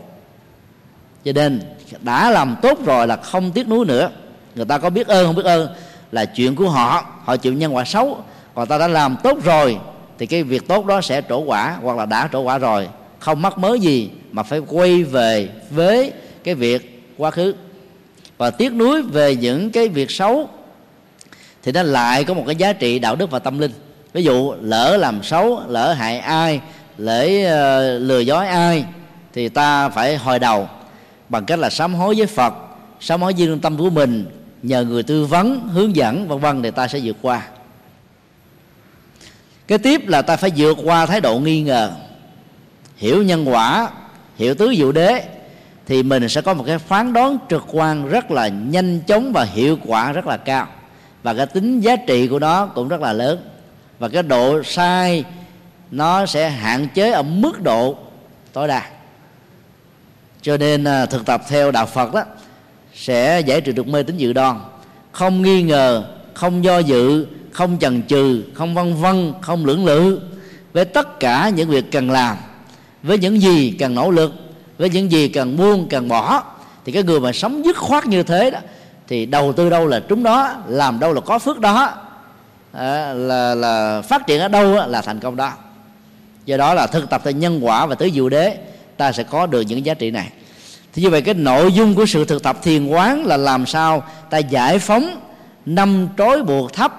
A: Cho nên đã làm tốt rồi là không tiếc nuối nữa. Người ta có biết ơn, không biết ơn là chuyện của họ. Họ chịu nhân quả xấu. Còn ta đã làm tốt rồi thì cái việc tốt đó sẽ trổ quả hoặc là đã trổ quả rồi. Không mắc mớ gì mà phải quay về với cái việc quá khứ. Và tiếc nuối về những cái việc xấu thì nó lại có một cái giá trị đạo đức và tâm linh. Ví dụ lỡ làm xấu lỡ hại ai lỡ uh, ờ, lừa dối ai thì ta phải hồi đầu bằng cách là sám hối với phật sám hối với tâm của mình nhờ người tư vấn hướng dẫn vân vân thì ta sẽ vượt qua. Cái tiếp là ta phải vượt qua thái độ nghi ngờ. Hiểu nhân quả hiểu tứ diệu đế thì mình sẽ có một cái phán đoán trực quan rất là nhanh chóng và hiệu quả rất là cao và cái tính giá trị của nó cũng rất là lớn. Và cái độ sai nó sẽ hạn chế ở mức độ tối đa. Cho nên à, thực tập theo đạo Phật đó, sẽ giải trừ được mê tín dự đoan. Không nghi ngờ, không do dự, không chần chừ, không vân vân, không lưỡng lự với tất cả những việc cần làm. Với những gì cần nỗ lực, với những gì cần buông, cần bỏ, thì cái người mà sống dứt khoát như thế đó thì đầu tư đâu là trúng đó làm đâu là có phước đó à, là là phát triển ở đâu là thành công đó. Do đó là thực tập theo nhân quả và tứ diệu đế ta sẽ có được những giá trị này. Thì như vậy cái nội dung của sự thực tập thiền quán là làm sao ta giải phóng năm trói buộc thấp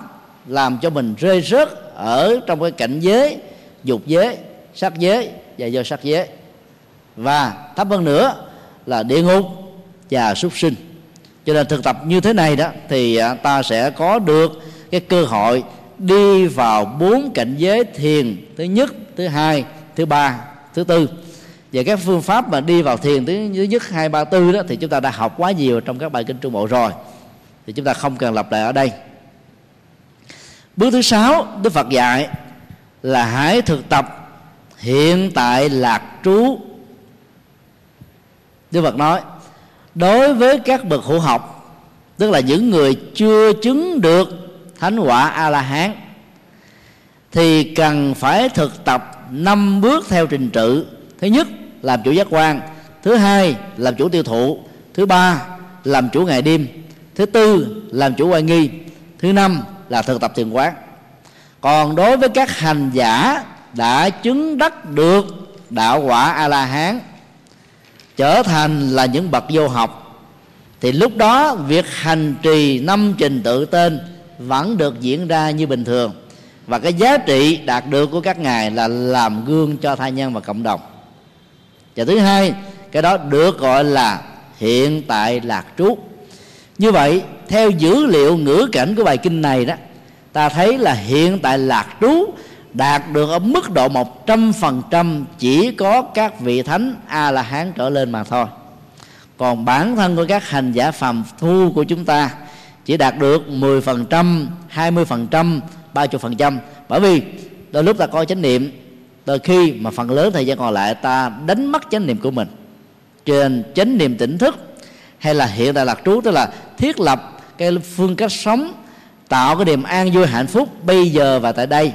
A: làm cho mình rơi rớt ở trong cái cảnh giới dục giới sắc giới và do sắc giới. Và thấp hơn nữa là địa ngục và súc sinh cho nên thực tập như thế này đó, thì à, ta sẽ có được cái cơ hội đi vào bốn cảnh giới thiền thứ nhất, thứ hai, thứ ba, thứ tư. Và các phương pháp mà đi vào thiền thứ nhất, hai, ba, tư đó thì chúng ta đã học quá nhiều trong các bài kinh trung bộ rồi. Thì chúng ta không cần lặp lại ở đây. Bước thứ sáu, đức phật dạy là hãy thực tập hiện tại lạc trú. Đức phật nói đối với các bậc hữu học, tức là những người chưa chứng được thánh quả a la hán thì cần phải thực tập năm bước theo trình tự. Thứ nhất, làm chủ giác quan. Thứ hai, làm chủ tiêu thụ. Thứ ba, làm chủ ngày đêm. Thứ tư, làm chủ oai nghi. Thứ năm là thực tập thiền quán. Còn đối với các hành giả đã chứng đắc được đạo quả a la hán trở thành là những bậc vô học. Thì lúc đó, việc hành trì năm trình tự tên vẫn được diễn ra như bình thường. Và cái giá trị đạt được của các ngài là làm gương cho thai nhân và cộng đồng. Và thứ hai, cái đó được gọi là hiện tại lạc trú. Như vậy, theo dữ liệu ngữ cảnh của bài kinh này đó, ta thấy là hiện tại lạc trú đạt được ở mức độ một trăm phần trăm chỉ có các vị thánh a la hán trở lên mà thôi. Còn bản thân của các hành giả phàm thu của chúng ta chỉ đạt được 10%, 20%, 30% bởi vì đôi lúc ta coi chánh niệm đôi khi mà phần lớn thời gian còn lại ta đánh mất chánh niệm của mình. Trên chánh niệm tỉnh thức hay là hiện tại lạc trú tức là thiết lập cái phương cách sống tạo cái niềm an vui hạnh phúc bây giờ và tại đây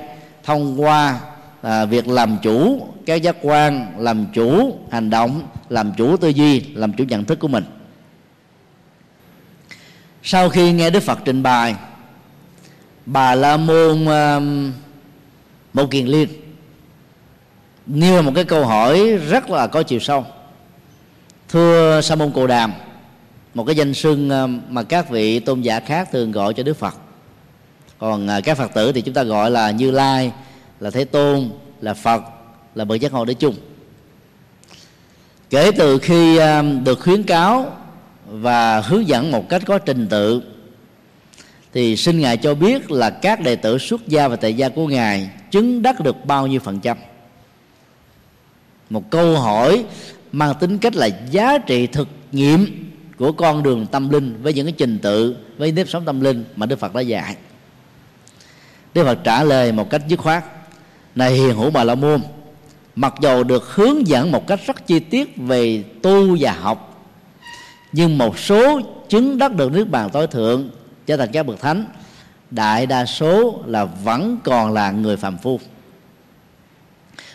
A: thông qua à, việc làm chủ các giác quan làm chủ hành động làm chủ tư duy làm chủ nhận thức của mình. Sau khi nghe đức phật trình bày bà la môn à, một kiền liên nêu một cái câu hỏi rất là có chiều sâu. Thưa sa môn cồ đàm một cái danh xưng mà các vị tôn giả khác thường gọi cho đức phật còn à, các phật tử thì chúng ta gọi là như lai là thế tôn là phật là bậc giác ngộ để chung. Kể từ khi à, được khuyến cáo và hướng dẫn một cách có trình tự thì xin ngài cho biết là các đệ tử xuất gia và tại gia của ngài chứng đắc được bao nhiêu phần trăm? Một câu hỏi mang tính cách là giá trị thực nghiệm của con đường tâm linh với những cái trình tự với nếp sống tâm linh mà đức phật đã dạy đức phật trả lời một cách dứt khoát, này hiền hữu bà la môn, mặc dù được hướng dẫn một cách rất chi tiết về tu và học, nhưng một số chứng đắc được nước bàn tối thượng trở thành các bậc thánh, đại đa số là vẫn còn là người phàm phu.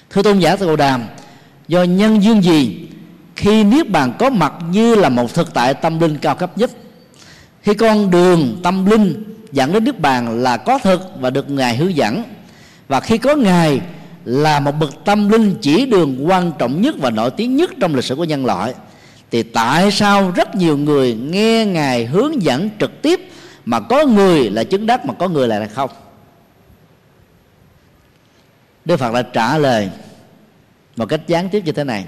A: Thưa tôn giả Tô Đàm, do nhân duyên gì, khi niết bàn có mặt như là một thực tại tâm linh cao cấp nhất, khi con đường tâm linh dẫn đến nước bàn là có thực và được ngài hướng dẫn. Và khi có ngài là một bậc tâm linh chỉ đường quan trọng nhất và nổi tiếng nhất trong lịch sử của nhân loại, thì tại sao rất nhiều người nghe ngài hướng dẫn trực tiếp mà có người là chứng đắc mà có người lại là không? Đức phật đã trả lời một cách gián tiếp như thế này.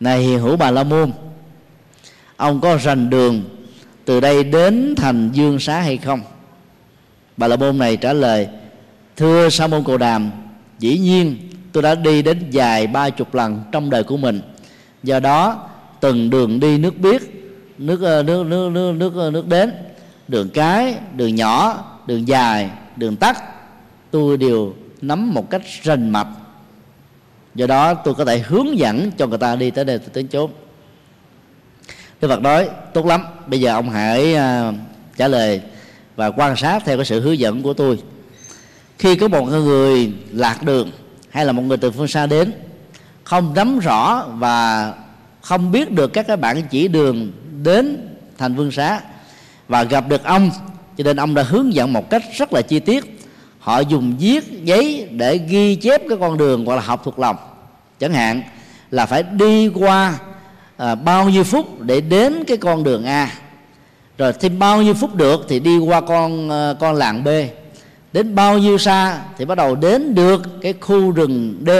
A: Này hữu bà la môn, ông có rành đường từ đây đến thành dương xá hay không? Bà la môn này trả lời thưa sa môn cồ đàm dĩ nhiên tôi đã đi đến dài ba chục lần trong đời của mình. Do đó từng đường đi nước biết ờ, nước nước nước nước nước nước đến đường cái đường nhỏ đường dài đường tắt tôi đều nắm một cách rành mạch. Do đó tôi có thể hướng dẫn cho người ta đi tới đây tới chốn. Đức Phật nói tốt lắm bây giờ ông hãy uh, trả lời và quan sát theo cái sự hướng dẫn của tôi. Khi có một người lạc đường hay là một người từ phương xa đến không nắm rõ và không biết được các cái bản chỉ đường đến thành vương xá và gặp được ông cho nên ông đã hướng dẫn một cách rất là chi tiết. Họ dùng viết giấy để ghi chép cái con đường gọi là học thuộc lòng. Chẳng hạn là phải đi qua à, bao nhiêu phút để đến cái con đường a rồi thêm bao nhiêu phút được thì đi qua con ờ, con làng b. Đến bao nhiêu xa thì bắt đầu đến được cái khu rừng d.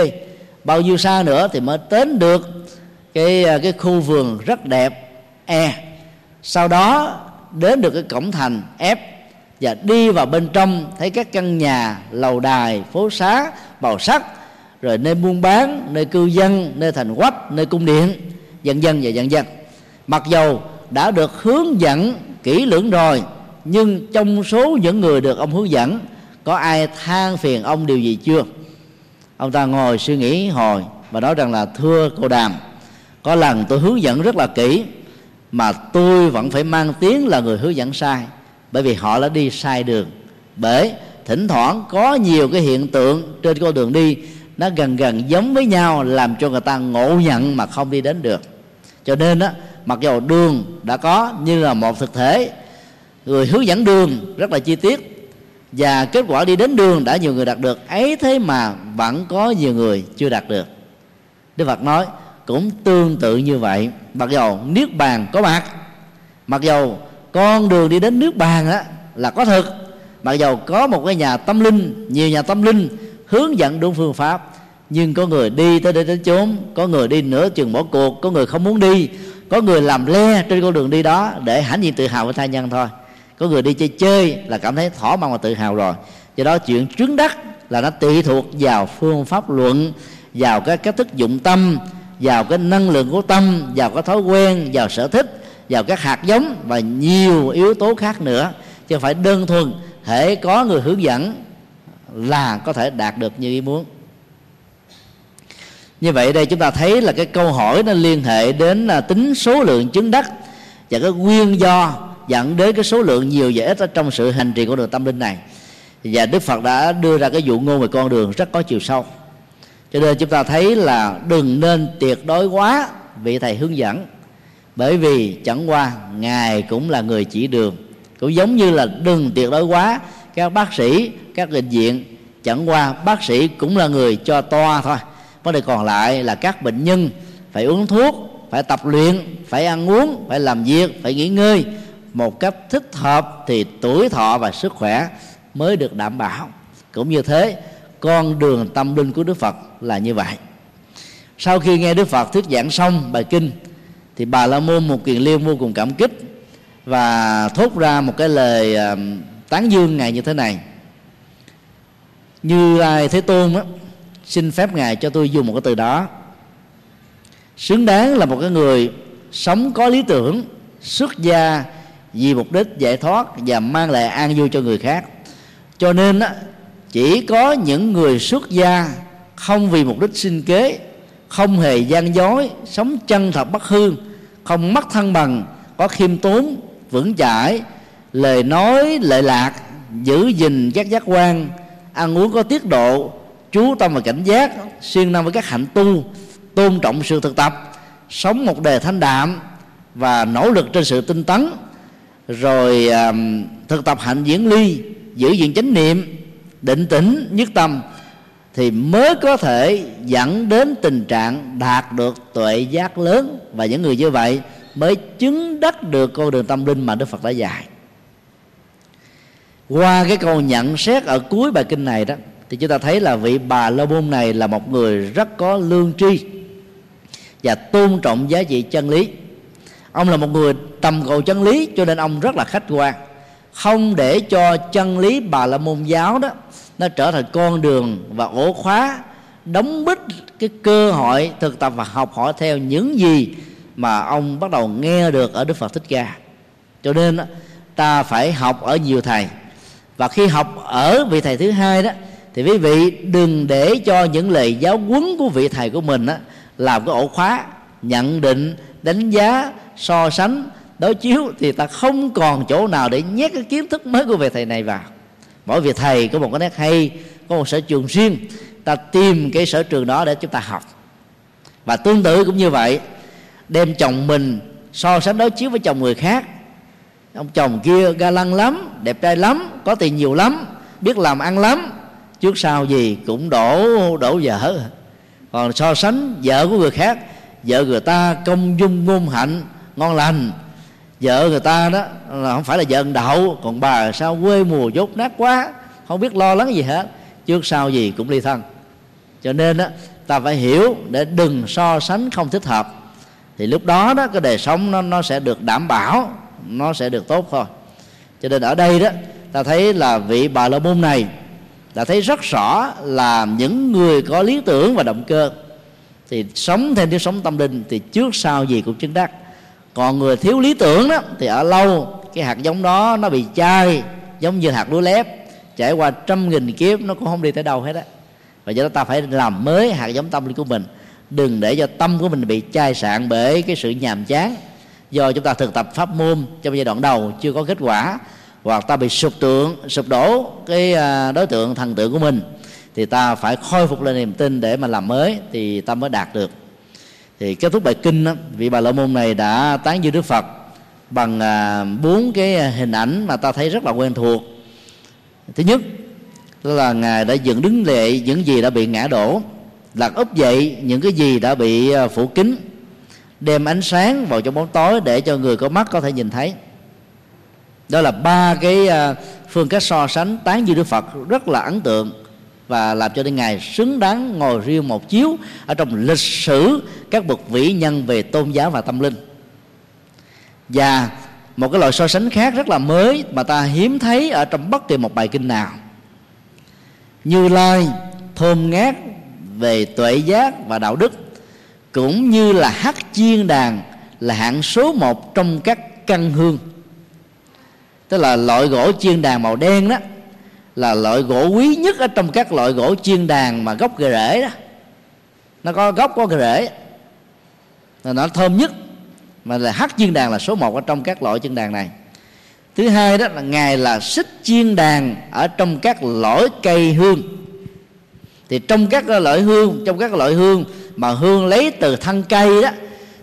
A: Bao nhiêu xa nữa thì mới đến được cái ờ, cái khu vườn rất đẹp e. Sau đó đến được cái cổng thành f và đi vào bên trong, thấy các căn nhà lầu đài, phố xá, màu sắc, rồi nơi buôn bán, nơi cư dân, nơi thành quách, nơi cung điện dân dân và dân dân mặc dầu đã được hướng dẫn kỹ lưỡng rồi, nhưng trong số những người được ông hướng dẫn, có ai than phiền ông điều gì chưa? Ông ta ngồi suy nghĩ hồi và nói rằng là, thưa cô đàm, có lần tôi hướng dẫn rất là kỹ, mà tôi vẫn phải mang tiếng là người hướng dẫn sai, bởi vì họ đã đi sai đường. Bởi thỉnh thoảng có nhiều cái hiện tượng trên con đường đi, nó gần gần giống với nhau, làm cho người ta ngộ nhận mà không đi đến được. Cho nên đó mặc dù đường đã có như là một thực thể. Người hướng dẫn đường rất là chi tiết. Và kết quả đi đến đường đã nhiều người đạt được. Ấy thế mà vẫn có nhiều người chưa đạt được. Đức phật nói, cũng tương tự như vậy. Mặc dầu niết bàn có mặt, mặc dầu con đường đi đến nước bàn á, là có thực mặc dầu có một cái nhà tâm linh, nhiều nhà tâm linh hướng dẫn đúng phương pháp, nhưng có người đi tới đây đến chốn, có người đi nửa chừng bỏ cuộc, có người không muốn đi có người làm le trên con đường đi đó để hãnh diện tự hào với tha nhân thôi. Có người đi chơi chơi là cảm thấy thỏa mãn và tự hào rồi. Do đó chuyện trứng đắc là nó tùy thuộc vào phương pháp luận, vào cái cách thức dụng tâm, vào cái năng lượng của tâm, vào cái thói quen, vào sở thích, vào các hạt giống và nhiều yếu tố khác nữa. Chứ không phải đơn thuần thể có người hướng dẫn là có thể đạt được như ý muốn như vậy đây chúng ta thấy là cái câu hỏi nó liên hệ đến là tính số lượng chứng đắc và cái nguyên do dẫn đến cái số lượng nhiều và ít ở trong sự hành trì của đường tâm linh này. Và Đức Phật đã đưa ra cái dụ ngôn về con đường rất có chiều sâu. Cho nên chúng ta thấy là đừng nên tuyệt đối quá vị thầy hướng dẫn. Bởi vì chẳng qua ngài cũng là người chỉ đường. Cũng giống như là đừng tuyệt đối quá, các bác sĩ, các bệnh viện, chẳng qua bác sĩ cũng là người cho toa thôi vấn đề còn lại là các bệnh nhân phải uống thuốc, phải tập luyện, phải ăn uống, phải làm việc, phải nghỉ ngơi. Một cách thích hợp thì tuổi thọ và sức khỏe mới được đảm bảo. Cũng như thế, con đường tâm linh của đức phật là như vậy. Sau khi nghe đức phật thuyết giảng xong bài kinh, thì bà la môn một kiền liên vô cùng cảm kích và thốt ra một cái lời ờ, tán dương ngài như thế này. Như ai thế tôn á xin phép ngài cho tôi dùng một cái từ đó. Xứng đáng là một cái người sống có lý tưởng xuất gia vì mục đích giải thoát và mang lại an vui cho người khác. Cho nên á, chỉ có những người xuất gia không vì mục đích sinh kế không hề gian dối sống chân thật bất hư không mất thân bằng có khiêm tốn vững chãi lời nói lệ lạc giữ gìn các giác quan ăn uống có tiết độ chú tâm và cảnh giác xuyên năng với các hạnh tu tôn trọng sự thực tập sống một đề thanh đạm và nỗ lực trên sự tinh tấn rồi um, thực tập hạnh diễn ly giữ gìn chánh niệm định tĩnh nhất tâm thì mới có thể dẫn đến tình trạng đạt được tuệ giác lớn. Và những người như vậy mới chứng đắc được con đường tâm linh mà Đức Phật đã dạy. Qua cái câu nhận xét ở cuối bài kinh này đó thì chúng ta thấy là vị bà la môn này là một người rất có lương tri và tôn trọng giá trị chân lý. Ông là một người tầm cầu chân lý, cho nên ông rất là khách quan. Không để cho chân lý bà la môn giáo đó, nó trở thành con đường và ổ khóa, đóng bít cái cơ hội thực tập và học hỏi theo những gì mà ông bắt đầu nghe được ở Đức Phật Thích Ca. Cho nên ta phải học ở nhiều thầy. Và khi học ở vị thầy thứ hai đó thì quý vị đừng để cho những lời giáo huấn của vị thầy của mình á, làm cái ổ khóa, nhận định, đánh giá, so sánh. Đối chiếu thì ta không còn chỗ nào để nhét cái kiến thức mới của vị thầy này vào. Mỗi vị thầy có một cái nét hay, có một sở trường riêng. Ta tìm cái sở trường đó để chúng ta học. Và tương tự cũng như vậy, đem chồng mình so sánh đối chiếu với chồng người khác. Ông chồng kia ga lăng lắm, đẹp trai lắm, có tiền nhiều lắm, biết làm ăn lắm trước sau gì cũng đổ đổ vợ còn so sánh vợ của người khác, vợ người ta công dung ngôn hạnh, ngon lành. Vợ người ta đó là không phải là vợ đậu còn bà sao quê mùa dốt nát quá, không biết lo lắng gì hết. Trước sau gì cũng ly thân. Cho nên đó ta phải hiểu để đừng so sánh không thích hợp. Thì lúc đó đó, cái đời sống nó nó sẽ được đảm bảo, nó sẽ được tốt thôi. Cho nên ở đây đó, ta thấy là vị bà la môn này ta thấy rất rõ là những người có lý tưởng và động cơ. Thì sống theo tiếng sống tâm linh thì trước sau gì cũng chứng đắc. Còn người thiếu lý tưởng đó, thì ở lâu, cái hạt giống đó nó bị chai, giống như hạt lúa lép, trải qua trăm nghìn kiếp nó cũng không đi tới đâu hết á. Và do đó ta phải làm mới hạt giống tâm linh của mình. Đừng để cho tâm của mình bị chai sạn bởi cái sự nhàm chán. Do chúng ta thực tập pháp môn trong giai đoạn đầu chưa có kết quả hoặc ta bị sụp tượng sụp đổ cái à, đối tượng thần tượng của mình thì ta phải khôi phục lên niềm tin để mà làm mới thì ta mới đạt được. Thì kết thúc bài kinh đó, vị bà la môn này đã tán dương đức phật bằng à, bốn cái hình ảnh mà ta thấy rất là quen thuộc. Thứ nhất là ngài đã dựng đứng lệ những gì đã bị ngã đổ đặt úp dậy những cái gì đã bị à, phủ kín đem ánh sáng vào trong bóng tối để cho người có mắt có thể nhìn thấy đó là ba cái à, phương cách so sánh tán dương đức phật rất là ấn tượng và làm cho đến ngài xứng đáng ngồi riêng một chiếu ở trong lịch sử các bậc vĩ nhân về tôn giáo và tâm linh. Và một cái loại so sánh khác rất là mới mà ta hiếm thấy ở trong bất kỳ một bài kinh nào. Như lai thơm ngát về tuệ giác và đạo đức, cũng như là hát chiên đàn là hạng số một trong các căn hương tức là loại gỗ chiên đàn màu đen đó, là loại gỗ quý nhất ở trong các loại gỗ chiên đàn mà gốc rễ đó. Nó có gốc, có rễ. Là nó thơm nhất, mà là hát chiên đàn là số một ở trong các loại chiên đàn này. Thứ hai đó là ngài là xích chiên đàn ở trong các loại cây hương. Thì trong các loại hương, trong các loại hương mà hương lấy từ thân cây đó,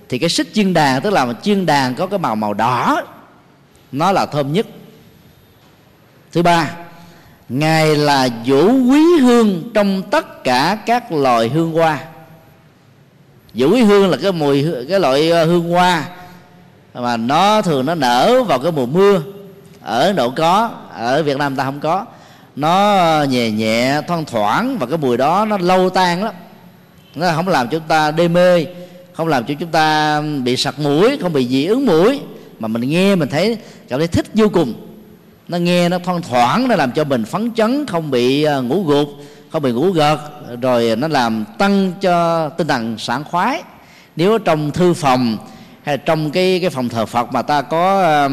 A: thì cái xích chiên đàn, tức là chiên đàn có cái màu màu đỏ nó là thơm nhất. Thứ ba, ngài là vũ quý hương trong tất cả các loài hương hoa. Vũ quý hương là cái mùi, cái loại ờ, hương hoa mà nó thường nó nở vào cái mùa mưa. Ở Ấn Độ có, ở Việt Nam ta không có. Nó ờ, nhẹ nhẹ, thoang thoảng và cái mùi đó nó lâu tan lắm. Nó không làm chúng ta đê mê, không làm cho chúng ta bị sặc mũi, không bị dị ứng mũi mà mình nghe mình thấy cảm thấy thích vô cùng. Nó nghe nó thoang thoảng nó làm cho mình phấn chấn không bị à, ngủ gục không bị ngủ gật rồi nó làm tăng cho tinh thần sảng khoái. Nếu trong thư phòng hay trong cái cái phòng thờ Phật mà ta có à,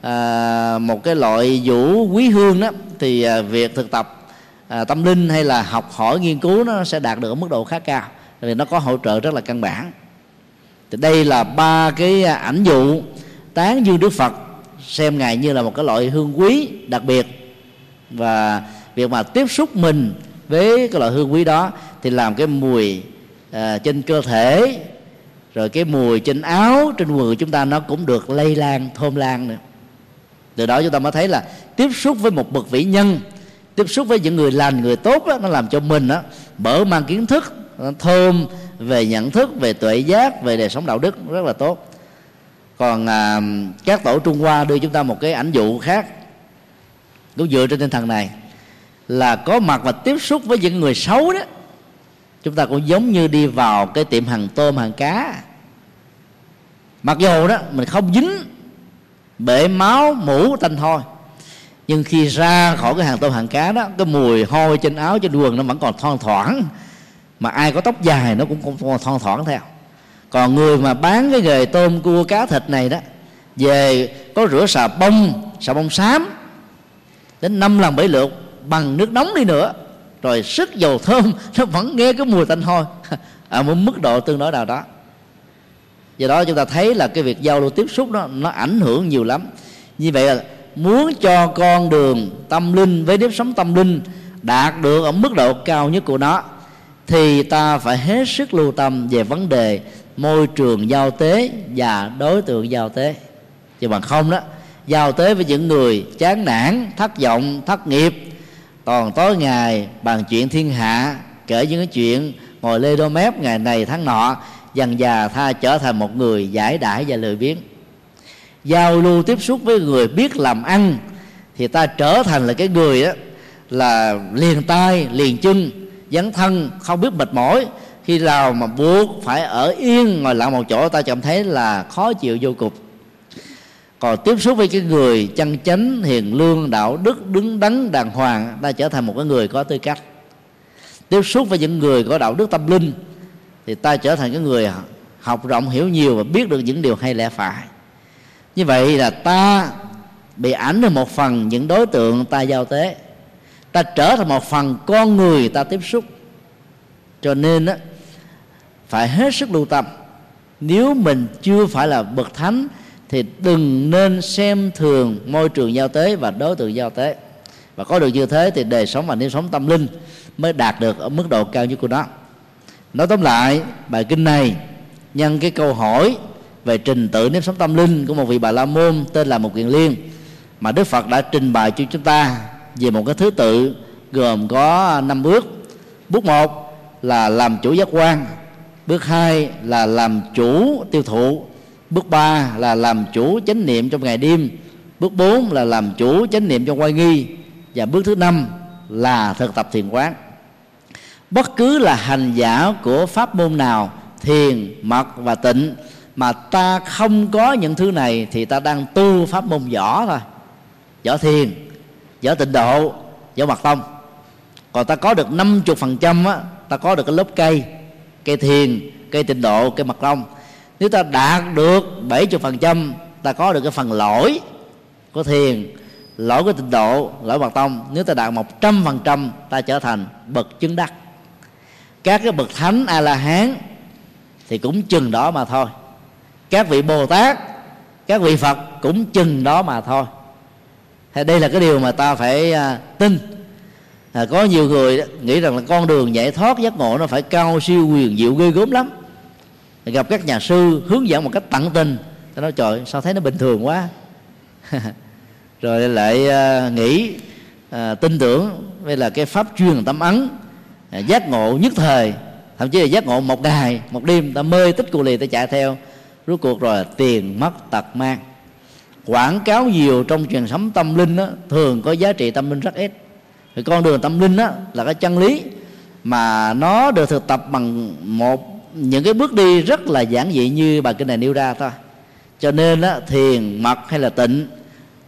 A: à, một cái loại vũ quý hương đó thì à, việc thực tập à, tâm linh hay là học hỏi nghiên cứu nó sẽ đạt được ở mức độ khá cao. Vì nó có hỗ trợ rất là căn bản. Thì đây là ba cái à, ảnh dụ tán dương Đức Phật xem ngài như là một cái loại hương quý đặc biệt. Và việc mà tiếp xúc mình với cái loại hương quý đó thì làm cái mùi à, trên cơ thể rồi cái mùi trên áo trên quần của chúng ta nó cũng được lây lan thơm lan nữa. Từ đó chúng ta mới thấy là tiếp xúc với một bậc vĩ nhân tiếp xúc với những người lành người tốt đó, nó làm cho mình đó, mở mang kiến thức nó thơm về nhận thức về tuệ giác về đời sống đạo đức rất là tốt còn à, các tổ trung hoa đưa chúng ta một cái ảnh dụ khác cũng dựa trên tinh thần này là có mặt và tiếp xúc với những người xấu đó. Chúng ta cũng giống như đi vào cái tiệm hàng tôm hàng cá. Mặc dù đó mình không dính bể máu mũ tanh thôi nhưng khi ra khỏi cái hàng tôm hàng cá đó cái mùi hôi trên áo trên quần nó vẫn còn thoang thoảng. Mà ai có tóc dài nó cũng còn thoang thoảng theo còn người mà bán cái nghề tôm cua cá thịt này đó, về có rửa xà bông xà bông xám, đến năm lần bảy lượt, bằng nước nóng đi nữa, rồi sức dầu thơm <laughs> nó vẫn nghe cái mùi tanh hôi, <laughs> ở một mức độ tương đối nào đó. Do đó chúng ta thấy là cái việc giao lưu tiếp xúc đó, nó ảnh hưởng nhiều lắm. Như vậy là muốn cho con đường tâm linh với nếp sống tâm linh đạt được ở mức độ cao nhất của nó, thì ta phải hết sức lưu tâm về vấn đề môi trường giao tế và đối tượng giao tế. Chứ bằng không đó, giao tế với những người chán nản, thất vọng, thất nghiệp. Toàn tối ngày, bàn chuyện thiên hạ, kể những cái chuyện ngồi lê đô mép ngày này tháng nọ, dần già tha trở thành một người giải đãi và lười biếng. Giao lưu tiếp xúc với người biết làm ăn, thì ta trở thành là cái người đó là liền tay liền chân, dấn thân, không biết mệt mỏi khi nào mà buộc phải ở yên ngồi lặng một chỗ, ta cảm thấy là khó chịu vô cùng. Còn tiếp xúc với cái người chân chánh, hiền lương, đạo đức, đứng đắn, đàng hoàng, ta trở thành một cái người có tư cách. Tiếp xúc với những người có đạo đức tâm linh, thì ta trở thành cái người học rộng hiểu nhiều và biết được những điều hay lẽ phải. Như vậy là ta bị ảnh hưởng một phần những đối tượng ta giao tế. Ta trở thành một phần con người ta tiếp xúc. Cho nên á phải hết sức lưu tâm. Nếu mình chưa phải là bậc thánh, thì đừng nên xem thường môi trường giao tế và đối tượng giao tế. Và có được như thế thì đời sống và nếp sống tâm linh mới đạt được ở mức độ cao nhất của nó. Nói tóm lại, bài kinh này nhân cái câu hỏi về trình tự nếp sống tâm linh của một vị bà la môn tên là một kiền liên, mà đức phật đã trình bày cho chúng ta về một cái thứ tự gồm có năm bước. Bước một là làm chủ giác quan bước hai là làm chủ tiêu thụ. Bước ba là làm chủ chánh niệm trong ngày đêm. Bước bốn là làm chủ chánh niệm trong quay nghi. Và bước thứ năm là thực tập thiền quán. Bất cứ là hành giả của pháp môn nào, thiền, mật và tịnh, mà ta không có những thứ này thì ta đang tu pháp môn võ thôi. Võ thiền, võ tịnh độ, võ mật tông. Còn ta có được 50% á, ta có được cái lớp cây cây thiền cây tịnh độ cây mật long. nếu ta đạt được 70% ta có được cái phần lỗi của thiền, lỗi của tịnh độ, lỗi mật tông nếu ta đạt 100% ta trở thành bậc chứng đắc. Các cái bậc thánh a la hán thì cũng chừng đó mà thôi. Các vị bồ tát các vị phật cũng chừng đó mà thôi. Thì đây là cái điều mà ta phải à, tin à, có nhiều người nghĩ rằng là con đường giải thoát giác ngộ nó phải cao siêu quyền diệu ghê gớm lắm. Gặp các nhà sư hướng dẫn một cách tận tình ta nói trời sao thấy nó bình thường quá? <laughs> Rồi lại à, nghĩ à, tin tưởng đây là cái pháp chuyên tâm ấn à, giác ngộ nhất thời. Thậm chí là giác ngộ một ngày một đêm ta mê tích cù lì ta chạy theo. Rốt cuộc rồi tiền mất tật mang. Quảng cáo nhiều trong truyền sống tâm linh đó, thường có giá trị tâm linh rất ít thì con đường tâm linh đó là cái chân lý mà nó được thực tập bằng một những cái bước đi rất là giản dị như bài kinh này nêu ra thôi. Cho nên đó, thiền mật hay là tịnh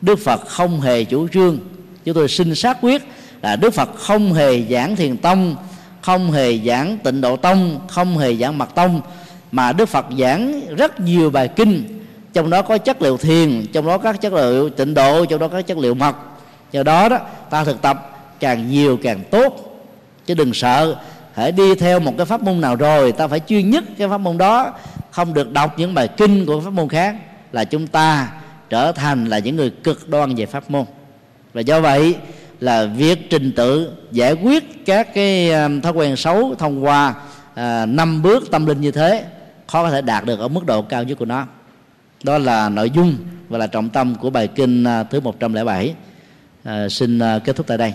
A: đức phật không hề chủ trương. Chúng tôi xin xác quyết là đức phật không hề giảng thiền tông không hề giảng tịnh độ tông không hề giảng mật tông mà đức phật giảng rất nhiều bài kinh. Trong đó có chất liệu thiền trong đó các chất liệu tịnh độ trong đó có chất liệu mật do đó đó ta thực tập càng nhiều càng tốt. Chứ đừng sợ hãy đi theo một cái pháp môn nào rồi ta phải chuyên nhất cái pháp môn đó. Không được đọc những bài kinh của pháp môn khác là chúng ta trở thành là những người cực đoan về pháp môn. Và do vậy là việc trình tự giải quyết các cái um, thói quen xấu thông qua à, năm bước tâm linh như thế khó có thể đạt được ở mức độ cao nhất của nó. Đó là nội dung và là trọng tâm của bài kinh à, thứ 107 Ờ, xin ờ, kết thúc tại đây.